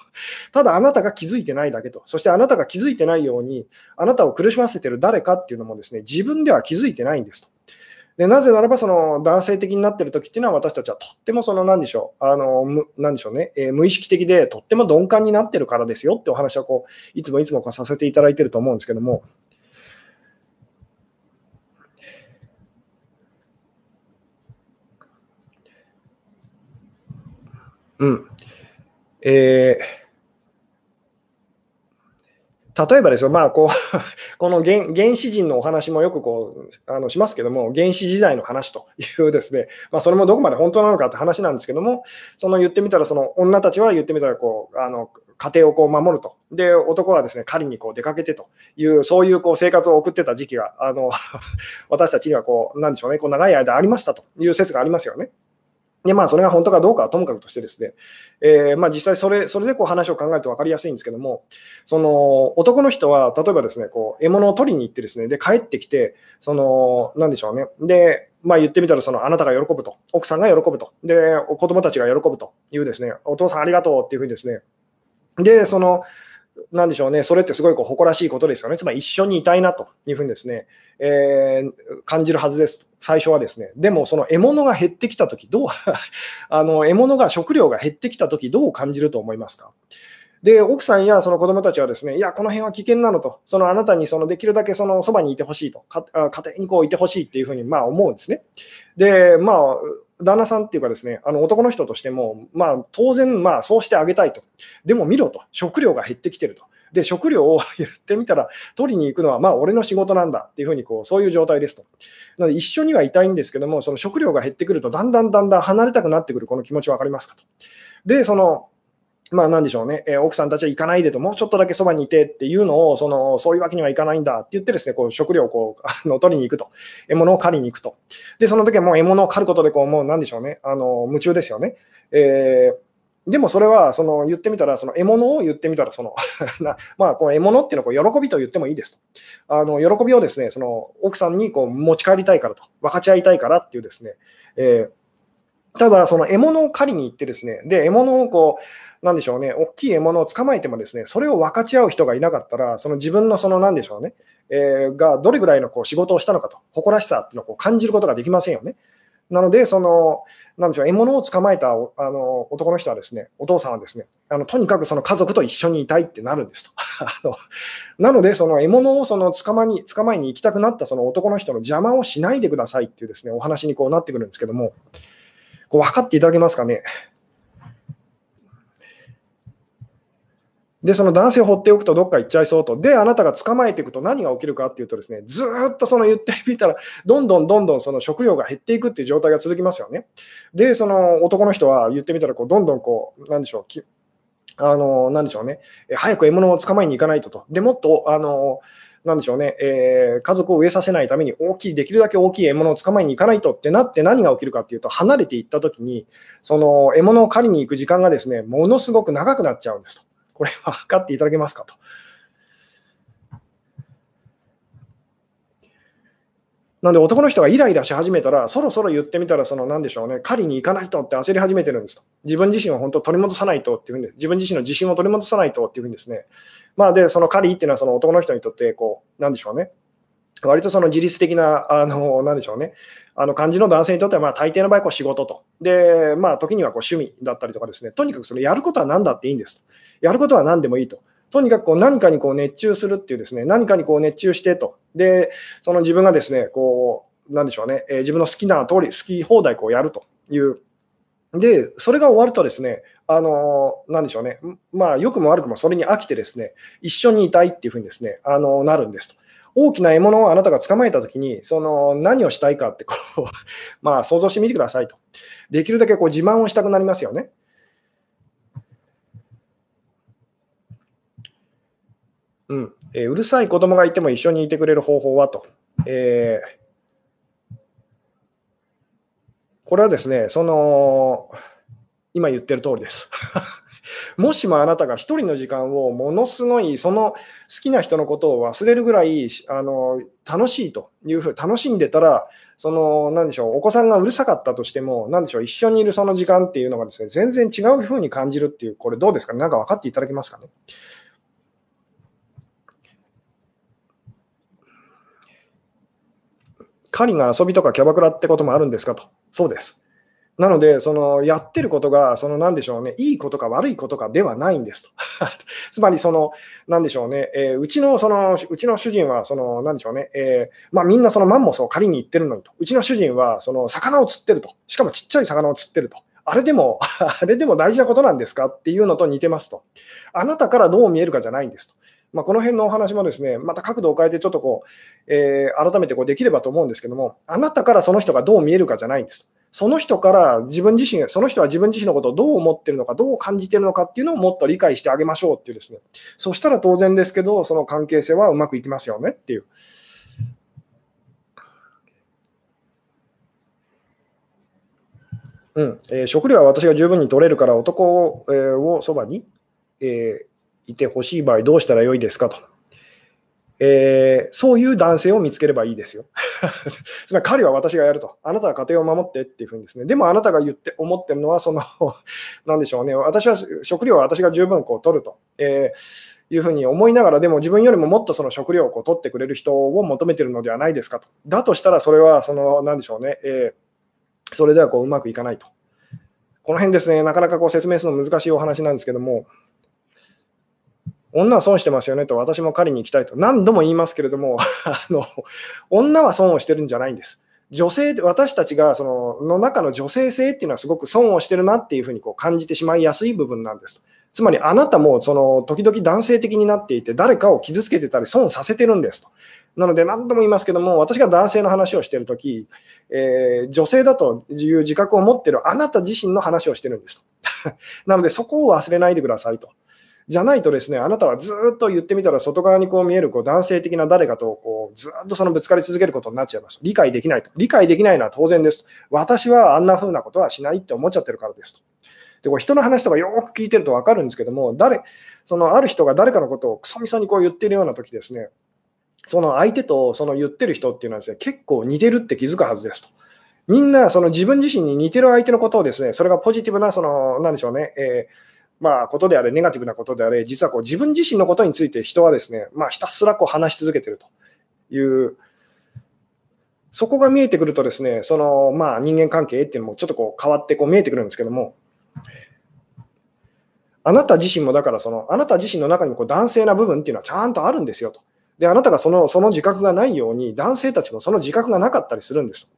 Speaker 1: ただあなたが気づいてないだけと。そしてあなたが気づいてないように、あなたを苦しませてる誰かっていうのもですね、自分では気づいてないんですと。でなぜならば、その男性的になっている時っていうのは、私たちはとってもその、なんでしょう、あの、なんでしょうね、えー、無意識的でとっても鈍感になってるからですよってお話はこう、いつもいつもさせていただいていると思うんですけども、うん。えー例えばですよ、まあ、こう この原原始人のお話もよくこうあのしますけども、原始時代の話というですね、まあ、それもどこまで本当なのかって話なんですけども、その言ってみたら、その女たちは言ってみたらこうあの、家庭をこう守ると、で男はですね狩りにこう出かけてという、そういうこう生活を送ってた時期が、あの 私たちにはこう、なんでしょうね、こう長い間ありましたという説がありますよね。で、まあ、それが本当かどうかはともかくとしてですね、えー、まあ、実際それ、それでこう話を考えると分かりやすいんですけども、その男の人は、例えばですね、こう獲物を取りに行ってですね、で、帰ってきて、その、なんでしょうね、で、まあ、言ってみたら、そのあなたが喜ぶと、奥さんが喜ぶと、で、子供たちが喜ぶというですね、お父さんありがとうっていうふうにですね、で、その、なんでしょうね、それってすごいこう誇らしいことですよね。つまり一緒にいたいなというふうにですね、えー、感じるはずです。最初はですね。でも、その獲物が減ってきたとき、どう あの、獲物が、食料が減ってきたとき、どう感じると思いますか？で、奥さんやその子供たちはですね、いや、この辺は危険なのと、そのあなたにそのできるだけそのそばにいてほしいと、家庭にこういてほしいっていうふうにまあ思うんですね。で、まあ、旦那さんっていうかですね、あの男の人としても、まあ、当然、まあ、そうしてあげたいと。でも見ろと、食料が減ってきてると。で、食料を言ってみたら、取りに行くのは、まあ、俺の仕事なんだっていうふうにこう、そういう状態ですと。なので、一緒にはいたいんですけども、その食料が減ってくると、だんだんだんだん離れたくなってくる、この気持ち分かりますかと。で、その、まあ、なんでしょうね、えー、奥さんたちは行かないでと、もうちょっとだけそばにいてっていうのを、そのそういうわけにはいかないんだって言って、ですねこう食料をこうあの取りに行くと、獲物を狩りに行くと。で、その時はもう獲物を狩ることでこう、もうなんでしょうね、あの夢中ですよね。えーでもそれはその言ってみたら、その獲物を言ってみたら、その まあこの獲物っていうのはこう喜びと言ってもいいですと。あの喜びをですねその奥さんにこう持ち帰りたいからと、分かち合いたいからっていうですね、えー、ただ、その獲物を狩りに行ってですね、で獲物をこうなんでしょうね、大きい獲物を捕まえてもですね、それを分かち合う人がいなかったら、その自分のその、なんでしょうね、えー、がどれぐらいのこう仕事をしたのかと、誇らしさっていうのをこう感じることができませんよね。なので、その、なんでしょう、獲物を捕まえたあの男の人はですね、お父さんはですね、あのとにかくその家族と一緒にいたいってなるんですと。あのなので、その獲物をその捕まに捕まえに行きたくなったその男の人の邪魔をしないでくださいっていうですね、お話にこうなってくるんですけども、こう分かっていただけますかね？で、その男性を放っておくとどっか行っちゃいそうと。で、あなたが捕まえていくと何が起きるかっていうとですね、ずっとその言ってみたら、どんどんどんどんその食料が減っていくっていう状態が続きますよね。で、その男の人は言ってみたら、こうどんどんこう、なんでしょう、あの、なんでしょうね、早く獲物を捕まえに行かないとと。でもっと、あの、なんでしょうね、えー、家族を飢えさせないために大きい、できるだけ大きい獲物を捕まえに行かないとってなって何が起きるかっていうと、離れていったときに、その獲物を狩りに行く時間がですね、ものすごく長くなっちゃうんですと。これは測っていただけますかと。なんで男の人がイライラし始めたら、そろそろ言ってみたら、その何でしょうね、狩りに行かないとって焦り始めてるんですと。自分自身を本当取り戻さないとっていうふうに、自分自身の自信を取り戻さないとっていうふうにですね。まあ、で、その狩りっていうのはその男の人にとって、こう、なんでしょうね。割とその自律的な、あの、なんでしょうね。あの感じの男性にとっては、まあ、大抵の場合、こう仕事と。で、まあ、時にはこう趣味だったりとかですね。とにかくそのやることは何だっていいんですと。やることは何でもいいと。とにかくこう何かにこう熱中するっていうですね、何かにこう熱中してと。で、その自分がですね、こう、なんでしょうね、えー、自分の好きな通り、好き放題こうやるという。で、それが終わるとですね、あのー、なんでしょうね、まあ、良くも悪くもそれに飽きてですね、一緒にいたいっていうふうにですね、あのー、なるんですと。大きな獲物をあなたが捕まえたときに、その何をしたいかってこう まあ、想像してみてくださいと。できるだけこう自慢をしたくなりますよね。うんえー、うるさい子供がいても一緒にいてくれる方法はと。えー、これはですね、その、今言ってる通りです。もしもあなたが一人の時間をものすごいその好きな人のことを忘れるぐらいあの楽しいというふうに楽しんでたらその何でしょうお子さんがうるさかったとしても何でしょう一緒にいるその時間っていうのがですね全然違うふうに感じるっていうこれどうですかね？なんか分かっていただけますかね？狩りが遊びとかキャバクラってこともあるんですかと。そうです。なので、そのやってることが、そのなんでしょうね、いいことか悪いことかではないんですと。つまり、その、なんでしょうね、えー、うちの、その、うちの主人は、その、なんでしょうね、えー、まあみんなそのマンモスを狩りに行ってるのにと。うちの主人は、その、魚を釣ってると。しかもちっちゃい魚を釣ってると。あれでも、あれでも大事なことなんですかっていうのと似てますと。あなたからどう見えるかじゃないんですと。まあ、この辺のお話もですね、また角度を変えてちょっとこう、えー、改めてこうできればと思うんですけども、あなたからその人がどう見えるかじゃないんです。その人から自分自身、その人は自分自身のことをどう思ってるのか、どう感じてるのかっていうのをもっと理解してあげましょうっていうですね、そしたら当然ですけど、その関係性はうまくいきますよねっていう。うんえー、食料は私が十分に取れるから男を,、えー、をそばに、えー、いてほしい場合どうしたらよいですかと。えー、そういう男性を見つければいいですよ。つまり彼は私がやると。あなたは家庭を守ってっていうふうにですね。でもあなたが言って思ってるのは、その、なんでしょうね。私は食料は私が十分こう取ると。えーいうふうに思いながら、でも自分よりももっとその食料をこう取ってくれる人を求めてるのではないですかと。だとしたら、それは、その、なんでしょうね、えー、それではこううまくいかないと。この辺ですね、なかなかこう説明するの難しいお話なんですけども、女は損してますよねと、私も狩りに行きたいと、何度も言いますけれども、あの女は損をしてるんじゃないんです。女性、私たちがそのの中の女性性っていうのはすごく損をしてるなっていうふうにこう感じてしまいやすい部分なんです。つまりあなたもその時々男性的になっていて、誰かを傷つけてたり損させてるんですと。なので何度も言いますけども、私が男性の話をしてるとき、えー、女性だという自覚を持ってるあなた自身の話をしてるんですと。なのでそこを忘れないでくださいと。じゃないとですね、あなたはずっと言ってみたら外側にこう見えるこう男性的な誰かとこうずっとそのぶつかり続けることになっちゃいます。理解できないと。理解できないのは当然です。私はあんな風なことはしないって思っちゃってるからですと。でこう人の話とかよく聞いてると分かるんですけども、誰そのある人が誰かのことをクソみそにこう言ってるような時ですね、その相手とその言ってる人っていうのはですね、結構似てるって気づくはずですと。みんなその自分自身に似てる相手のことをですね、それがポジティブな、その、なんでしょうね、えーまあ、ことであれ、ネガティブなことであれ、実はこう自分自身のことについて人はですね、まあ、ひたすらこう話し続けてるという、そこが見えてくるとですね、そのまあ人間関係っていうのもちょっとこう変わってこう見えてくるんですけども、あなた自身もだからその、あなた自身の中にもこう男性な部分っていうのはちゃんとあるんですよと。で、あなたがそのその自覚がないように、男性たちもその自覚がなかったりするんです。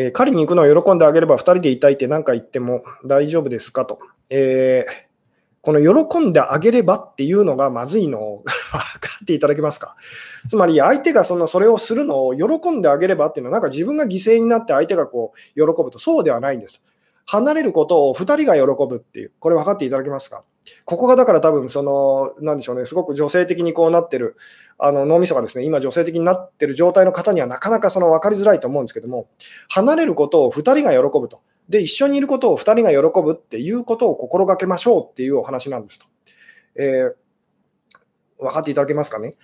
Speaker 1: えー、狩りに行くのを喜んであげれば2人でいたいって何か言っても大丈夫ですかと。えー、この喜んであげればっていうのがまずいのを分かっていただけますかつまり相手がそのそれをするのを喜んであげればっていうのはなんか自分が犠牲になって相手がこう喜ぶとそうではないんです。離れることを2人が喜ぶっていう、これ分かっていただけますか？ここがだから多分その、なんでしょうね、すごく女性的にこうなってる、あの脳みそがですね、今女性的になってる状態の方にはなかなかその分かりづらいと思うんですけども、離れることを2人が喜ぶと。で、一緒にいることを2人が喜ぶっていうことを心がけましょうっていうお話なんですと。えー、分かっていただけますかね？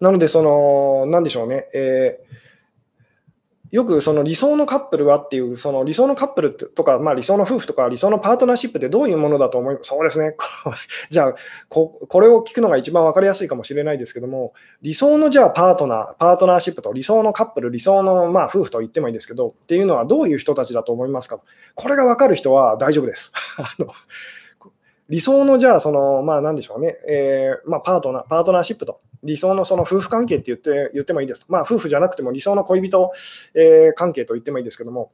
Speaker 1: なので、その、なんでしょうね、えーよくその理想のカップルはっていう、その理想のカップルとか、まあ、理想の夫婦とか、理想のパートナーシップってどういうものだと思います？そうですね。じゃあこ、これを聞くのが一番分かりやすいかもしれないですけども、理想のじゃあパートナー、パートナーシップと理想のカップル、理想のまあ夫婦と言ってもいいですけど、っていうのはどういう人たちだと思いますか？これが分かる人は大丈夫です。あの理想のじゃあ、その、まあなんでしょうね、えー、まあパートナー、パートナーシップと、理想のその夫婦関係って言って言ってもいいですと。まあ夫婦じゃなくても理想の恋人、えー、関係と言ってもいいですけども、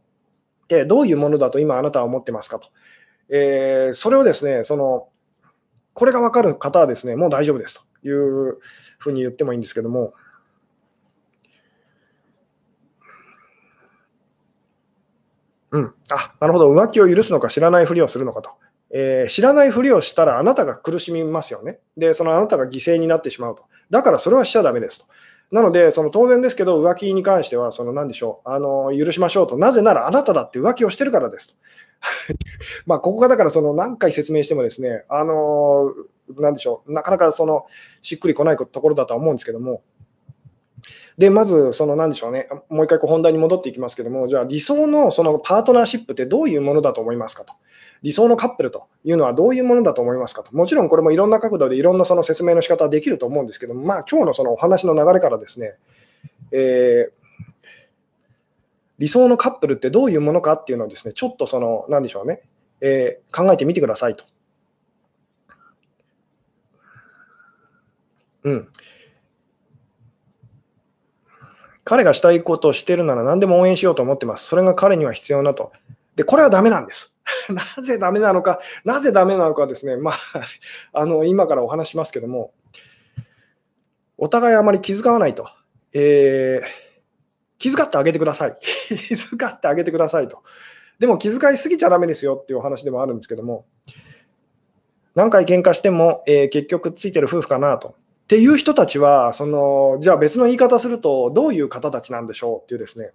Speaker 1: でどういうものだと今あなたは思ってますかと。えー、それをですね、その、これが分かる方はですね、もう大丈夫ですというふうに言ってもいいんですけども、うん、あなるほど、浮気を許すのか知らないふりをするのかと。えー、知らないふりをしたらあなたが苦しみますよね。で、そのあなたが犠牲になってしまうと。だからそれはしちゃだめですと。なので、その当然ですけど、浮気に関しては、その何でしょう、あの許しましょうと、なぜならあなただって浮気をしてるからですと。まあここがだからその何回説明してもですね、あのなんでしょう、なかなかそのしっくりこないところだとは思うんですけども、で、まず、その何でしょうね、もう一回こう本題に戻っていきますけども、じゃあ理想のそのパートナーシップってどういうものだと思いますかと。理想のカップルというのはどういうものだと思いますかと。もちろんこれもいろんな角度でいろんなその説明の仕方はできると思うんですけども、まあ今日のそのお話の流れからですね、えー、理想のカップルってどういうものかっていうのをですね、ちょっとその、なんでしょうね、えー、考えてみてくださいと。うん。彼がしたいことをしてるなら何でも応援しようと思ってます。それが彼には必要なと。で、これはダメなんです。なぜダメなのか、なぜダメなのかですね、まあ、あの今からお話しますけども、お互いあまり気遣わないと。えー、気遣ってあげてください。気遣ってあげてくださいと。でも気遣いすぎちゃダメですよっていうお話でもあるんですけども、何回喧嘩しても、えー、結局ついてる夫婦かなと。っていう人たちは、そのじゃあ別の言い方すると、どういう方たちなんでしょうっていうですね。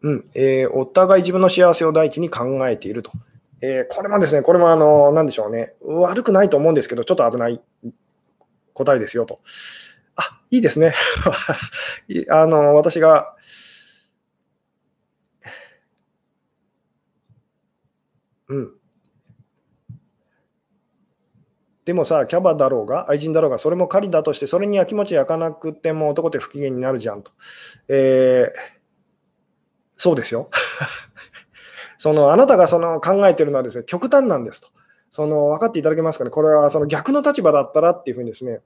Speaker 1: うんえー、お互い自分の幸せを第一に考えていると。えー、これもですね、これもあの、なんでしょうね、悪くないと思うんですけど、ちょっと危ない答えですよと。あいいですね。あの私がうん。でもさ、キャバだろうが、愛人だろうが、それも狩りだとして、それにやきもち焼かなくても男って不機嫌になるじゃんと。えー、そうですよ。そのあなたがその考えてるのはですね、極端なんですと。その分かっていただけますかね？これはその逆の立場だったらっていうふうにですね、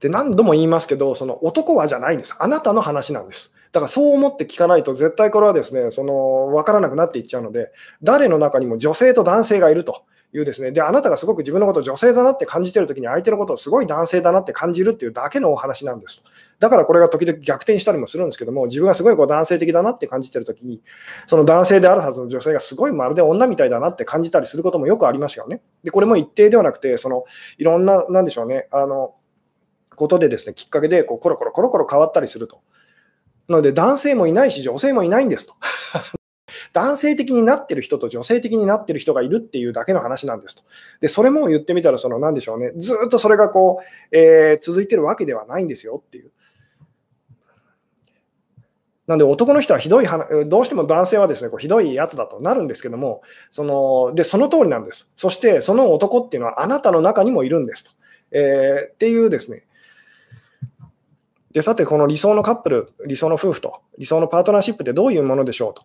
Speaker 1: で何度も言いますけど、その男はじゃないんです。あなたの話なんです。だからそう思って聞かないと、絶対これはですね、その分からなくなっていっちゃうので、誰の中にも女性と男性がいるというですね、で、あなたがすごく自分のことを女性だなって感じてるときに、相手のことをすごい男性だなって感じるっていうだけのお話なんです。だからこれが時々逆転したりもするんですけども、自分がすごいこう男性的だなって感じてるときに、その男性であるはずの女性がすごいまるで女みたいだなって感じたりすることもよくありますよね。で、これも一定ではなくて、そのいろんな、なんでしょうね、あの、ことでですね、きっかけでこうコロコロコロコロ変わったりすると。なので、男性もいないし、女性もいないんですと。男性的になってる人と女性的になってる人がいるっていうだけの話なんですと。で、それも言ってみたら、その、なんでしょうね、ずっとそれがこう、えー、続いてるわけではないんですよっていう。なんで男の人はひどいどうしても男性はですねこうひどいやつだとなるんですけども、そのでその通りなんです。そしてその男っていうのはあなたの中にもいるんですと。えー、っていうですね、で、さて、この理想のカップル、理想の夫婦と、理想のパートナーシップってどういうものでしょうと。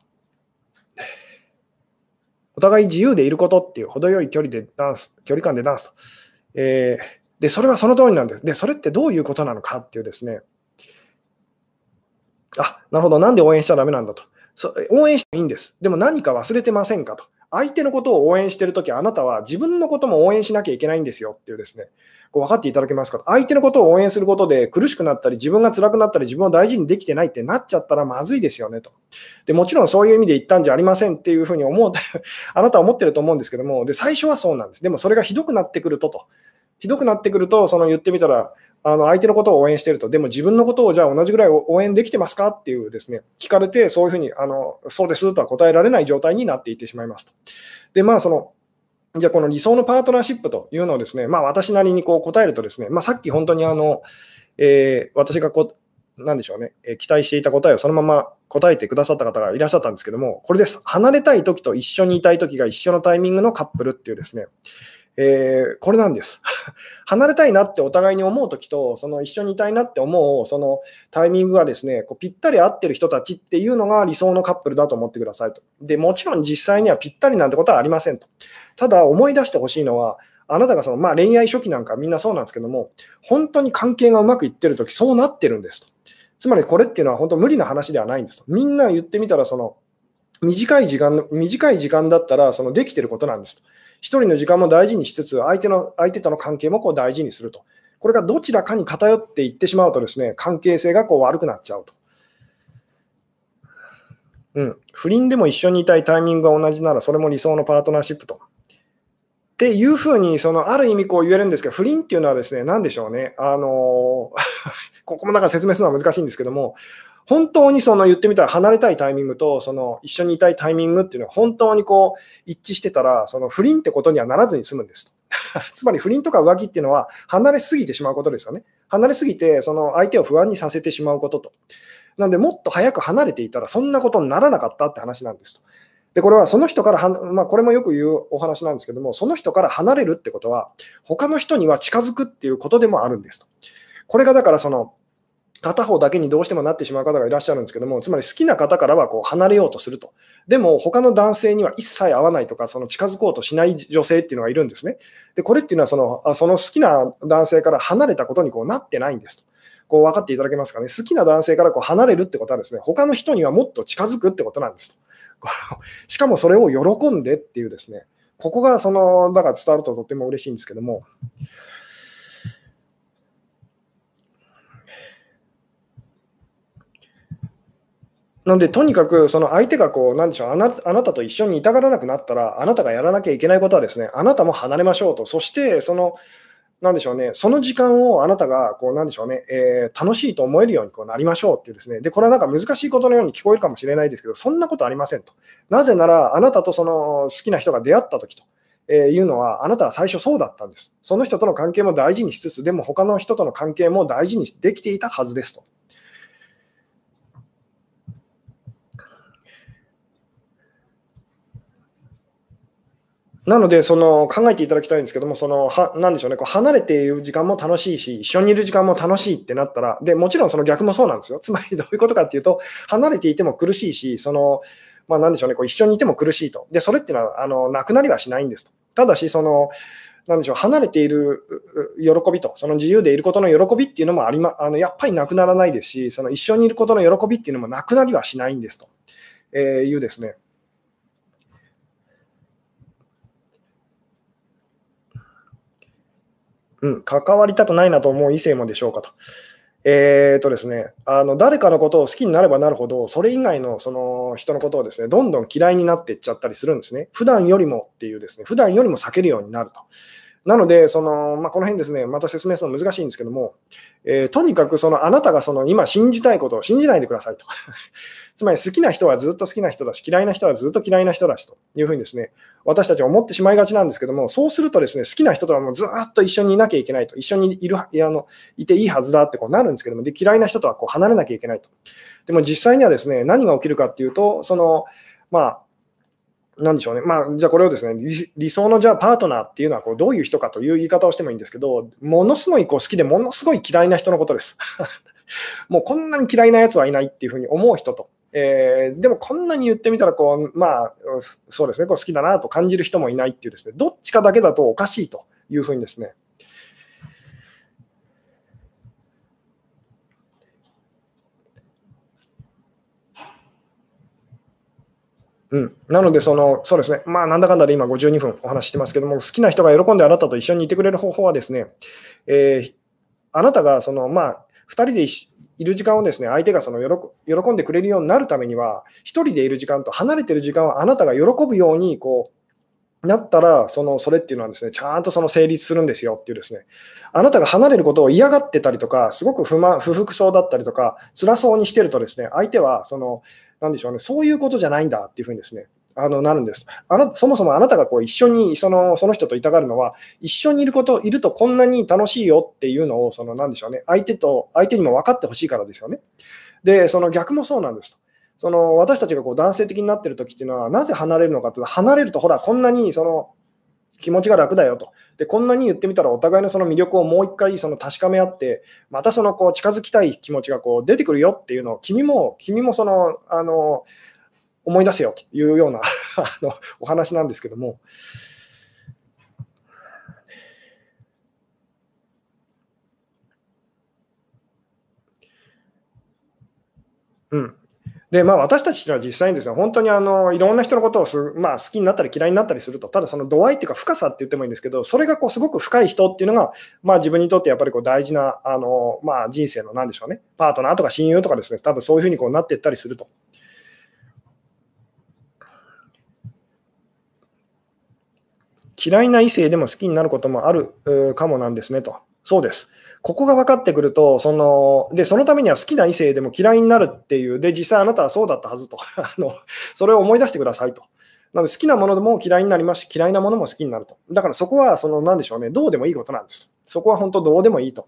Speaker 1: お互い自由でいることっていう程よい距離でダンス、距離感でダンスと。えー、で、それはその通りなんです。で、それってどういうことなのかっていうですね。あ、なるほど、なんで応援しちゃだめなんだと。そ応援していいんです。でも何か忘れてませんかと。相手のことを応援してるとき、あなたは自分のことも応援しなきゃいけないんですよっていうですね。こう分かっていただけますか相手のことを応援することで苦しくなったり、自分が辛くなったり、自分を大事にできてないってなっちゃったらまずいですよねと。でもちろんそういう意味で言ったんじゃありませんっていうふうに思う、あなたは思ってると思うんですけども、で最初はそうなんです。でもそれがひどくなってくるとと。ひどくなってくると、その言ってみたら、あの相手のことを応援してると、でも自分のことをじゃあ同じぐらい応援できてますかっていうですね、聞かれて、そういうふうに、あのそうですとは答えられない状態になっていってしまいますと。で、まあ、そのじゃあ、この理想のパートナーシップというのをですね、まあ、私なりにこう答えるとですね、まあ、さっき本当にあの、えー、私がこう、なんでしょうね、えー、期待していた答えをそのまま答えてくださった方がいらっしゃったんですけども、これです。離れたい時と一緒にいたい時が一緒のタイミングのカップルっていうですね、えー、これなんです。離れたいなってお互いに思うときと、その一緒にいたいなって思うそのタイミングがですね、こうぴったり合ってる人たちっていうのが理想のカップルだと思ってくださいと。で、もちろん実際にはぴったりなんてことはありませんと。ただ思い出してほしいのは、あなたがその、まあ、恋愛初期なんかみんなそうなんですけども、本当に関係がうまくいってるとき、そうなってるんですと。つまりこれっていうのは本当無理な話ではないんですと。みんな言ってみたら、その短い時間、短い時間だったらそのできてることなんですと。一人の時間も大事にしつつ、相手の相手との関係もこう大事にすると。これがどちらかに偏っていってしまうとですね、関係性がこう悪くなっちゃうと。うん、不倫でも一緒にいたいタイミングが同じなら、それも理想のパートナーシップと。っていうふうに、そのある意味こう言えるんですけど、不倫っていうのはですね、何でしょうね、あの ここもなんか説明するのは難しいんですけども、本当にその言ってみたら離れたいタイミングとその一緒にいたいタイミングっていうのは本当にこう一致してたら、その不倫ってことにはならずに済むんですと。つまり不倫とか浮気っていうのは離れすぎてしまうことですよね。離れすぎてその相手を不安にさせてしまうことと。なので、もっと早く離れていたらそんなことにならなかったって話なんですと。で、これはその人からまあ、これもよく言うお話なんですけども、その人から離れるってことは、他の人には近づくっていうことでもあるんですと。これがだからその、片方だけにどうしてもなってしまう方がいらっしゃるんですけども、つまり好きな方からはこう離れようとすると。でも、他の男性には一切会わないとか、その近づこうとしない女性っていうのがいるんですね。で、これっていうのはその、その好きな男性から離れたことにこうなってないんですと。こう分かっていただけますかね。好きな男性からこう離れるってことはですね、他の人にはもっと近づくってことなんですと。しかもそれを喜んでっていうですね、ここがその、だから伝わるととっても嬉しいんですけども、なので、とにかくその相手がこう、なんでしょうあな、あなたと一緒にいたがらなくなったら、あなたがやらなきゃいけないことはですね、あなたも離れましょうと、そしてその、なんでしょうね、その時間をあなたがこうなんでしょうね、えー、楽しいと思えるようにこうなりましょうっていうですね、で、これはなんか難しいことのように聞こえるかもしれないですけど、そんなことありませんと。なぜなら、あなたとその好きな人が出会った時と。えいうのは、あなたは最初そうだったんです。その人との関係も大事にしつつ、でも他の人との関係も大事にできていたはずですと。なので、その考えていただきたいんですけども、そのはなんでしょうね、こう離れている時間も楽しいし、一緒にいる時間も楽しいってなったら、でもちろんその逆もそうなんですよ。つまりどういうことかっていうと、離れていても苦しいし、そのまあ、なんでしょうね、こう一緒にいても苦しいと。で、それっていうのはあのなくなりはしないんですと。ただし、そのなんでしょう離れている喜びと、その自由でいることの喜びっていうのもあり、ま、あのやっぱりなくならないですし、その一緒にいることの喜びっていうのもなくなりはしないんですと、えー、いうですね。うん、関わりたくないなと思う異性もでしょうかと。えーとですね、あの誰かのことを好きになればなるほど、それ以外のその人のことをですねどんどん嫌いになっていっちゃったりするんですね。普段よりもっていうですね、普段よりも避けるようになると。なので、そのまあ、この辺ですね、また説明するの難しいんですけども、えー、とにかくそのあなたがその今信じたいことを信じないでくださいと。つまり好きな人はずっと好きな人だし、嫌いな人はずっと嫌いな人だしというふうにですね、私たち思ってしまいがちなんですけども、そうするとですね、好きな人とはもうずっと一緒にいなきゃいけないと、一緒にいるいやあのいていいはずだってこうなるんですけども、で嫌いな人とはこう離れなきゃいけないと。でも実際にはですね、何が起きるかっていうと、そのまあなんでしょうね、まあ、じゃあこれをですね理想のじゃあパートナーっていうのはこうどういう人かという言い方をしてもいいんですけど、ものすごいこう好きで、ものすごい嫌いな人のことです。もうこんなに嫌いなやつはいないっていうふうに思う人と、えー、でもこんなに言ってみたらこう、まあ、そうですね、こう好きだなと感じる人もいないっていうですね、どっちかだけだとおかしいというふうにですね、うん、なのでその、そうですね、まあ、なんだかんだで今52分お話してますけども、好きな人が喜んであなたと一緒にいてくれる方法はですね、えー、あなたがその、まあ、2人でいる時間をですね、相手がその喜んでくれるようになるためには、1人でいる時間と離れてる時間はあなたが喜ぶようにこうなったら、そのそれっていうのはですね、ちゃんとその成立するんですよっていうですね、あなたが離れることを嫌がってたりとか、すごく不満不服そうだったりとか、辛そうにしてるとですね、相手はそのなんでしょうね、そういうことじゃないんだっていうふうにですね、あのなるんですあなそもそもあなたがこう一緒にそのその人といたがるのは、一緒にいること、いるとこんなに楽しいよっていうのを、そのなんでしょうね、相手と相手にも分かってほしいからですよね。で、その逆もそうなんですと。その私たちがこう男性的になってる時っていうのは、なぜ離れるのかというと、離れると、ほら、こんなにその気持ちが楽だよと。で、こんなに言ってみたらお互いのその魅力をもう一回その確かめ合って、またそのこう近づきたい気持ちがこう出てくるよっていうのを、君も、君もその、あの、思い出せよというような あのお話なんですけども。うん、で、まあ、私たちは実際にですね、本当にあのいろんな人のことをす、まあ、好きになったり嫌いになったりすると、ただその度合いっていうか深さって言ってもいいんですけど、それがこうすごく深い人っていうのが、まあ、自分にとってやっぱりこう大事なあの、まあ、人生のなんでしょうね、パートナーとか親友とかですね、多分そういうふうにこうなっていったりすると。嫌いな異性でも好きになることもあるかもなんですねと。そうです。ここが分かってくると、そのでそのためには好きな異性でも嫌いになるっていう、で、実際あなたはそうだったはずと あの、それを思い出してくださいと。なので好きなものでも嫌いになりますし、嫌いなものも好きになると。だからそこは、その、なんでしょうね、どうでもいいことなんです。そこは本当どうでもいいと。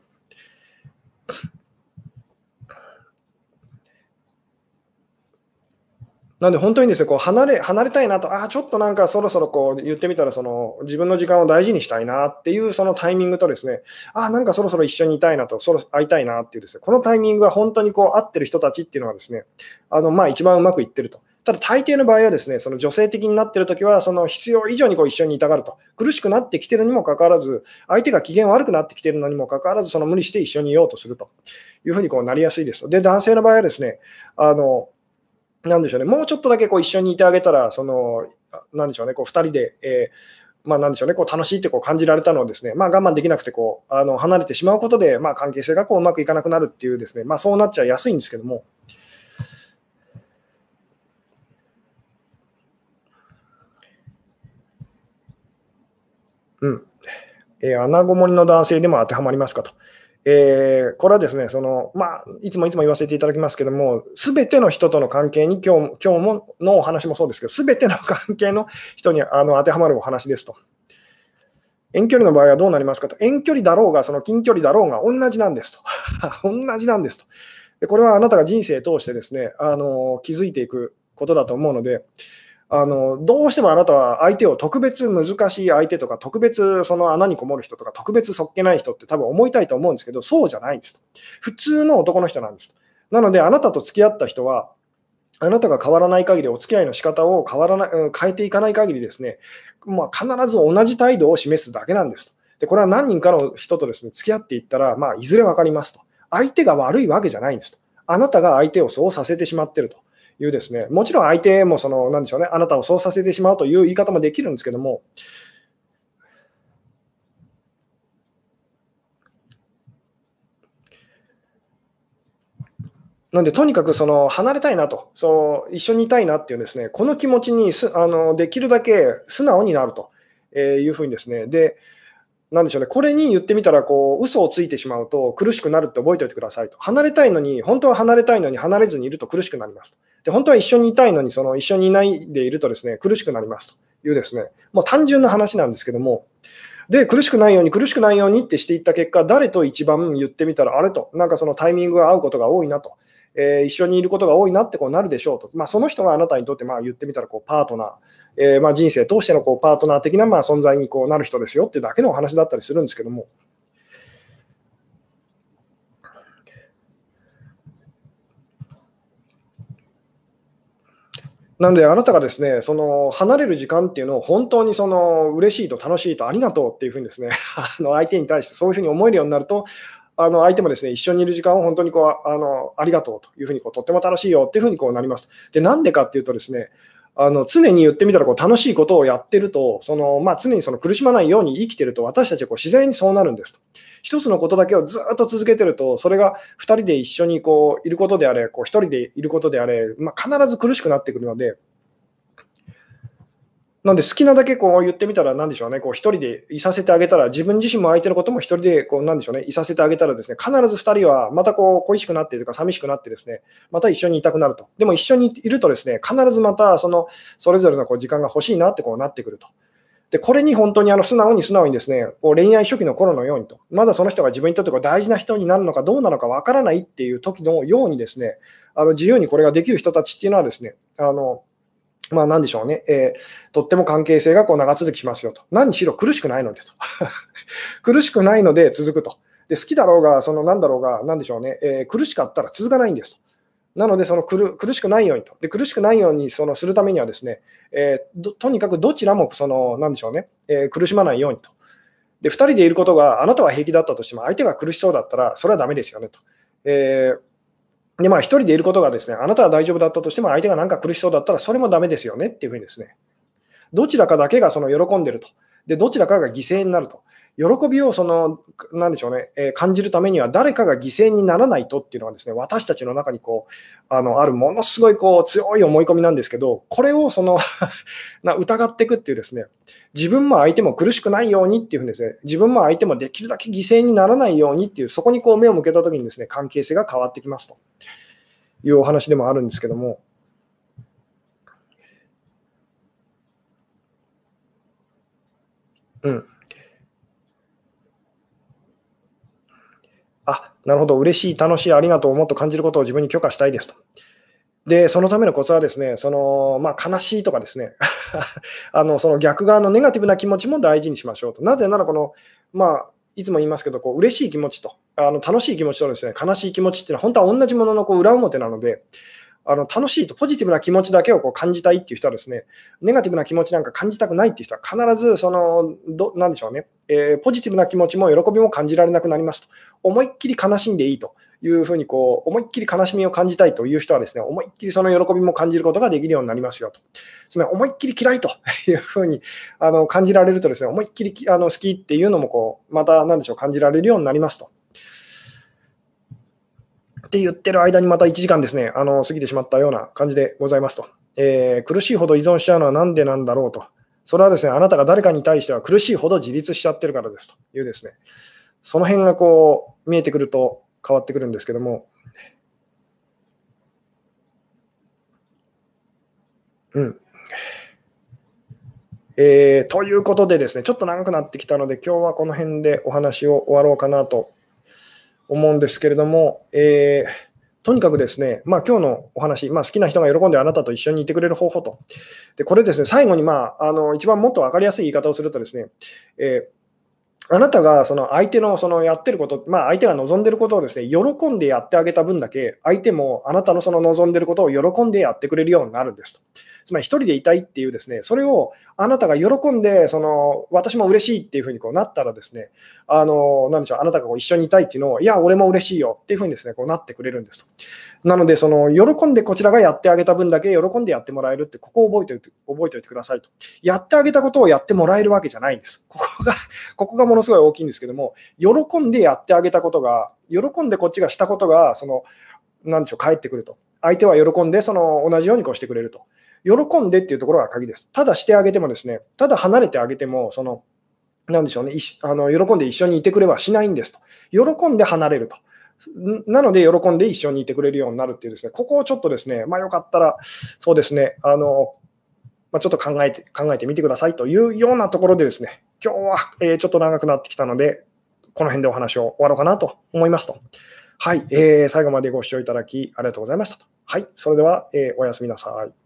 Speaker 1: なんで本当にですね、こう離れ離れたいなと、ああ、ちょっとなんかそろそろこう言ってみたらその、自分の時間を大事にしたいなっていうそのタイミングとですね、ああ、なんかそろそろ一緒にいたいなと、そろ会いたいなっていうですね、このタイミングが本当にこう合ってる人たちっていうのがですね、あのまあ一番うまくいってると。ただ大抵の場合はですね、その女性的になってるときは、その必要以上にこう一緒にいたがると。苦しくなってきてるにもかかわらず、相手が機嫌悪くなってきてるのにもかかわらず、その無理して一緒にいようとするというふうにこうなりやすいです。で、男性の場合はですね、あのなんでしょうね、もうちょっとだけこう一緒にいてあげたら、その、なんでしょうね、こう2人で、えー、まあ、なんでしょうね、こう楽しいってこう感じられたのをですね、まあ、我慢できなくてこうあの離れてしまうことで、まあ、関係性がこううまくいかなくなるっていうですね、まあ、そうなっちゃいやすいんですけども。うん。えー、穴子森の男性でも当てはまりますかと。えー、これはですね、そのまあ、いつもいつも言わせていただきますけども、すべての人との関係に、今日今日ものお話もそうですけど、すべての関係の人にあの当てはまるお話ですと。遠距離の場合はどうなりますかと。遠距離だろうが、その近距離だろうが同じなんですと。同じなんですと。でこれはあなたが人生通してですね、あの気づいていくことだと思うので、あのどうしてもあなたは相手を特別難しい相手とか、特別その穴にこもる人とか、特別そっけない人って多分思いたいと思うんですけど、そうじゃないんですと。普通の男の人なんですと。なので、あなたと付き合った人は、あなたが変わらない限り、お付き合いの仕方を変わらない変えていかない限りですね、まあ、必ず同じ態度を示すだけなんですと。でこれは何人かの人とですね付き合っていったら、まあ、いずれ分かりますと。相手が悪いわけじゃないんですと。あなたが相手をそうさせてしまってると。いうですね、もちろん相手もその、なんでしょうね、あなたをそうさせてしまうという言い方もできるんですけども、なんで、とにかくその離れたいなと、そう一緒にいたいなっていうですね、この気持ちにすあのできるだけ素直になるというふうにですね、で、なんでしょうね、これに言ってみたら、こう、嘘をついてしまうと苦しくなるって覚えておいてくださいと。離れたいのに、本当は離れたいのに離れずにいると苦しくなりますと。で、本当は一緒にいたいのに、その一緒にいないでいるとですね、苦しくなりますというですね、もう単純な話なんですけども、で、苦しくないように、苦しくないようにってしていった結果、誰と一番言ってみたら、あれと、なんかそのタイミングが合うことが多いなと。えー、一緒にいることが多いなってこうなるでしょうと、まあ、その人があなたにとってまあ言ってみたらこうパートナー、えー、まあ人生通してのこうパートナー的なまあ存在にこうなる人ですよっていうだけのお話だったりするんですけども。なので、あなたがですね、その離れる時間っていうのを本当にその嬉しいと楽しいとありがとうっていうふうにですね、あの相手に対してそういうふうに思えるようになると、あの相手もですね一緒にいる時間を本当にこうあのありがとうというふうにこうとっても楽しいよっていうふうにこうなります。で、なんでかっていうとですね、あの常に言ってみたらこう楽しいことをやってると、そのまあ、常にその苦しまないように生きてると、私たちはこう自然にそうなるんですと。一つのことだけをずっと続けてると、それが2人で一緒にこういることであれ、こう1人でいることであれ、まあ、必ず苦しくなってくるので、なんで好きなだけこう言ってみたら、なんでしょうね、こう一人でいさせてあげたら、自分自身も相手のことも一人でこうなんでしょうね、いさせてあげたら、ですね必ず2人はまたこう恋しくなってとか、寂しくなって、ですねまた一緒にいたくなると。でも一緒にいると、ですね必ずまたそのそれぞれのこう時間が欲しいなってこうなってくると。でこれに本当にあの素直に素直にですねこう恋愛初期の頃のようにと、まだその人が自分にとってこう大事な人になるのかどうなのかわからないっていう時のように、ですねあの自由にこれができる人たちっていうのは、ですねあのまあ、なんでしょうね、えー、とっても関係性がこう長続きしますよと。何しろ苦しくないのでと。苦しくないので続くと。で好きだろうが、そのなんだろうが、なんでしょうね、えー、苦しかったら続かないんですと。なので、その苦苦しくないようにと。で苦しくないようにそのするためにはですね、えー、とにかくどちらもその、なんでしょうね、えー、苦しまないようにと。で、2人でいることがあなたは平気だったとしても、相手が苦しそうだったら、それはだめですよねと。えーで、まあ、一人でいることがですね、あなたは大丈夫だったとしても、相手がなんか苦しそうだったら、それもダメですよねっていうふうにですね、どちらかだけがその喜んでると。で、どちらかが犠牲になると喜びをその、なんでしょうね、えー、感じるためには誰かが犠牲にならないとっていうのはですね、私たちの中にこう、あの、あるものすごいこう、強い思い込みなんですけど、これをその な疑っていくっていうですね、自分も相手も苦しくないようにっていうふうにですね、自分も相手もできるだけ犠牲にならないようにっていう、そこにこう目を向けたときにですね、関係性が変わってきますというお話でもあるんですけども、うん。あ、なるほど、嬉しい、楽しい、ありがとう、もっと感じることを自分に許可したいですと。で、そのためのコツはですね、そのまあ、悲しいとかですね あの、その逆側のネガティブな気持ちも大事にしましょうと。なぜなら、この、まあ、いつも言いますけど、こう嬉しい気持ちとあの楽しい気持ちとですね悲しい気持ちっていうのは本当は同じもののこう裏表なので、あの楽しいと、ポジティブな気持ちだけをこう感じたいっていう人はですね、ネガティブな気持ちなんか感じたくないっていう人は必ず、その、どなんでしょうね、えー、ポジティブな気持ちも喜びも感じられなくなりますと。思いっきり悲しんでいいというふうにこう、思いっきり悲しみを感じたいという人はですね、思いっきりその喜びも感じることができるようになりますよと。つまり、思いっきり嫌いというふうにあの感じられるとですね、思いっきりあの好きっていうのもこう、また何でしょう、感じられるようになりますと。って言ってる間にまた1時間ですね、あの過ぎてしまったような感じでございますと。えー、苦しいほど依存しちゃうのはなんでなんだろうと。それはですね、あなたが誰かに対しては苦しいほど自立しちゃってるからですというですね、その辺がこう見えてくると変わってくるんですけども、うん。えー、ということでですね、ちょっと長くなってきたので、今日はこの辺でお話を終わろうかなと思うんですけれども、えー、とにかくですね、まあ今日のお話、まあ、好きな人が喜んであなたと一緒にいてくれる方法と。で、これですね、最後に、まあ、あの一番もっと分かりやすい言い方をするとですね、えーあなたがその相手のそのやってること、まあ、相手が望んでることをですね喜んでやってあげた分だけ、相手もあなたのその望んでることを喜んでやってくれるようになるんですと。つまり、一人でいたいっていうですね、それをあなたが喜んで、その私も嬉しいっていうふうにこうなったらですね、あの、なんでしょう、あなたがこう一緒にいたいっていうのを、いや、俺も嬉しいよっていうふうにですね、こうなってくれるんですと。なので、その、喜んでこちらがやってあげた分だけ喜んでやってもらえるって、ここを覚えておいて覚えておいてくださいと。やってあげたことをやってもらえるわけじゃないんです。ここが、ここがものすごい大きいんですけども、喜んでやってあげたことが、喜んでこっちがしたことが、その、なんでしょう、返ってくると。相手は喜んで、その、同じようにこうしてくれると。喜んでっていうところが鍵です。ただしてあげてもですね、ただ離れてあげても、その、なんでしょうね、あの喜んで一緒にいてくれはしないんですと。喜んで離れると。なので、喜んで一緒にいてくれるようになるっていうですね、ここをちょっとですね、まあ、よかったら、そうですね、あの、まあ、ちょっと考えて、考えてみてくださいというようなところでですね、今日は、えちょっと長くなってきたので、この辺でお話を終わろうかなと思いますと。はい、えー、最後までご視聴いただきありがとうございましたと。はい、それでは、えー、おやすみなさい。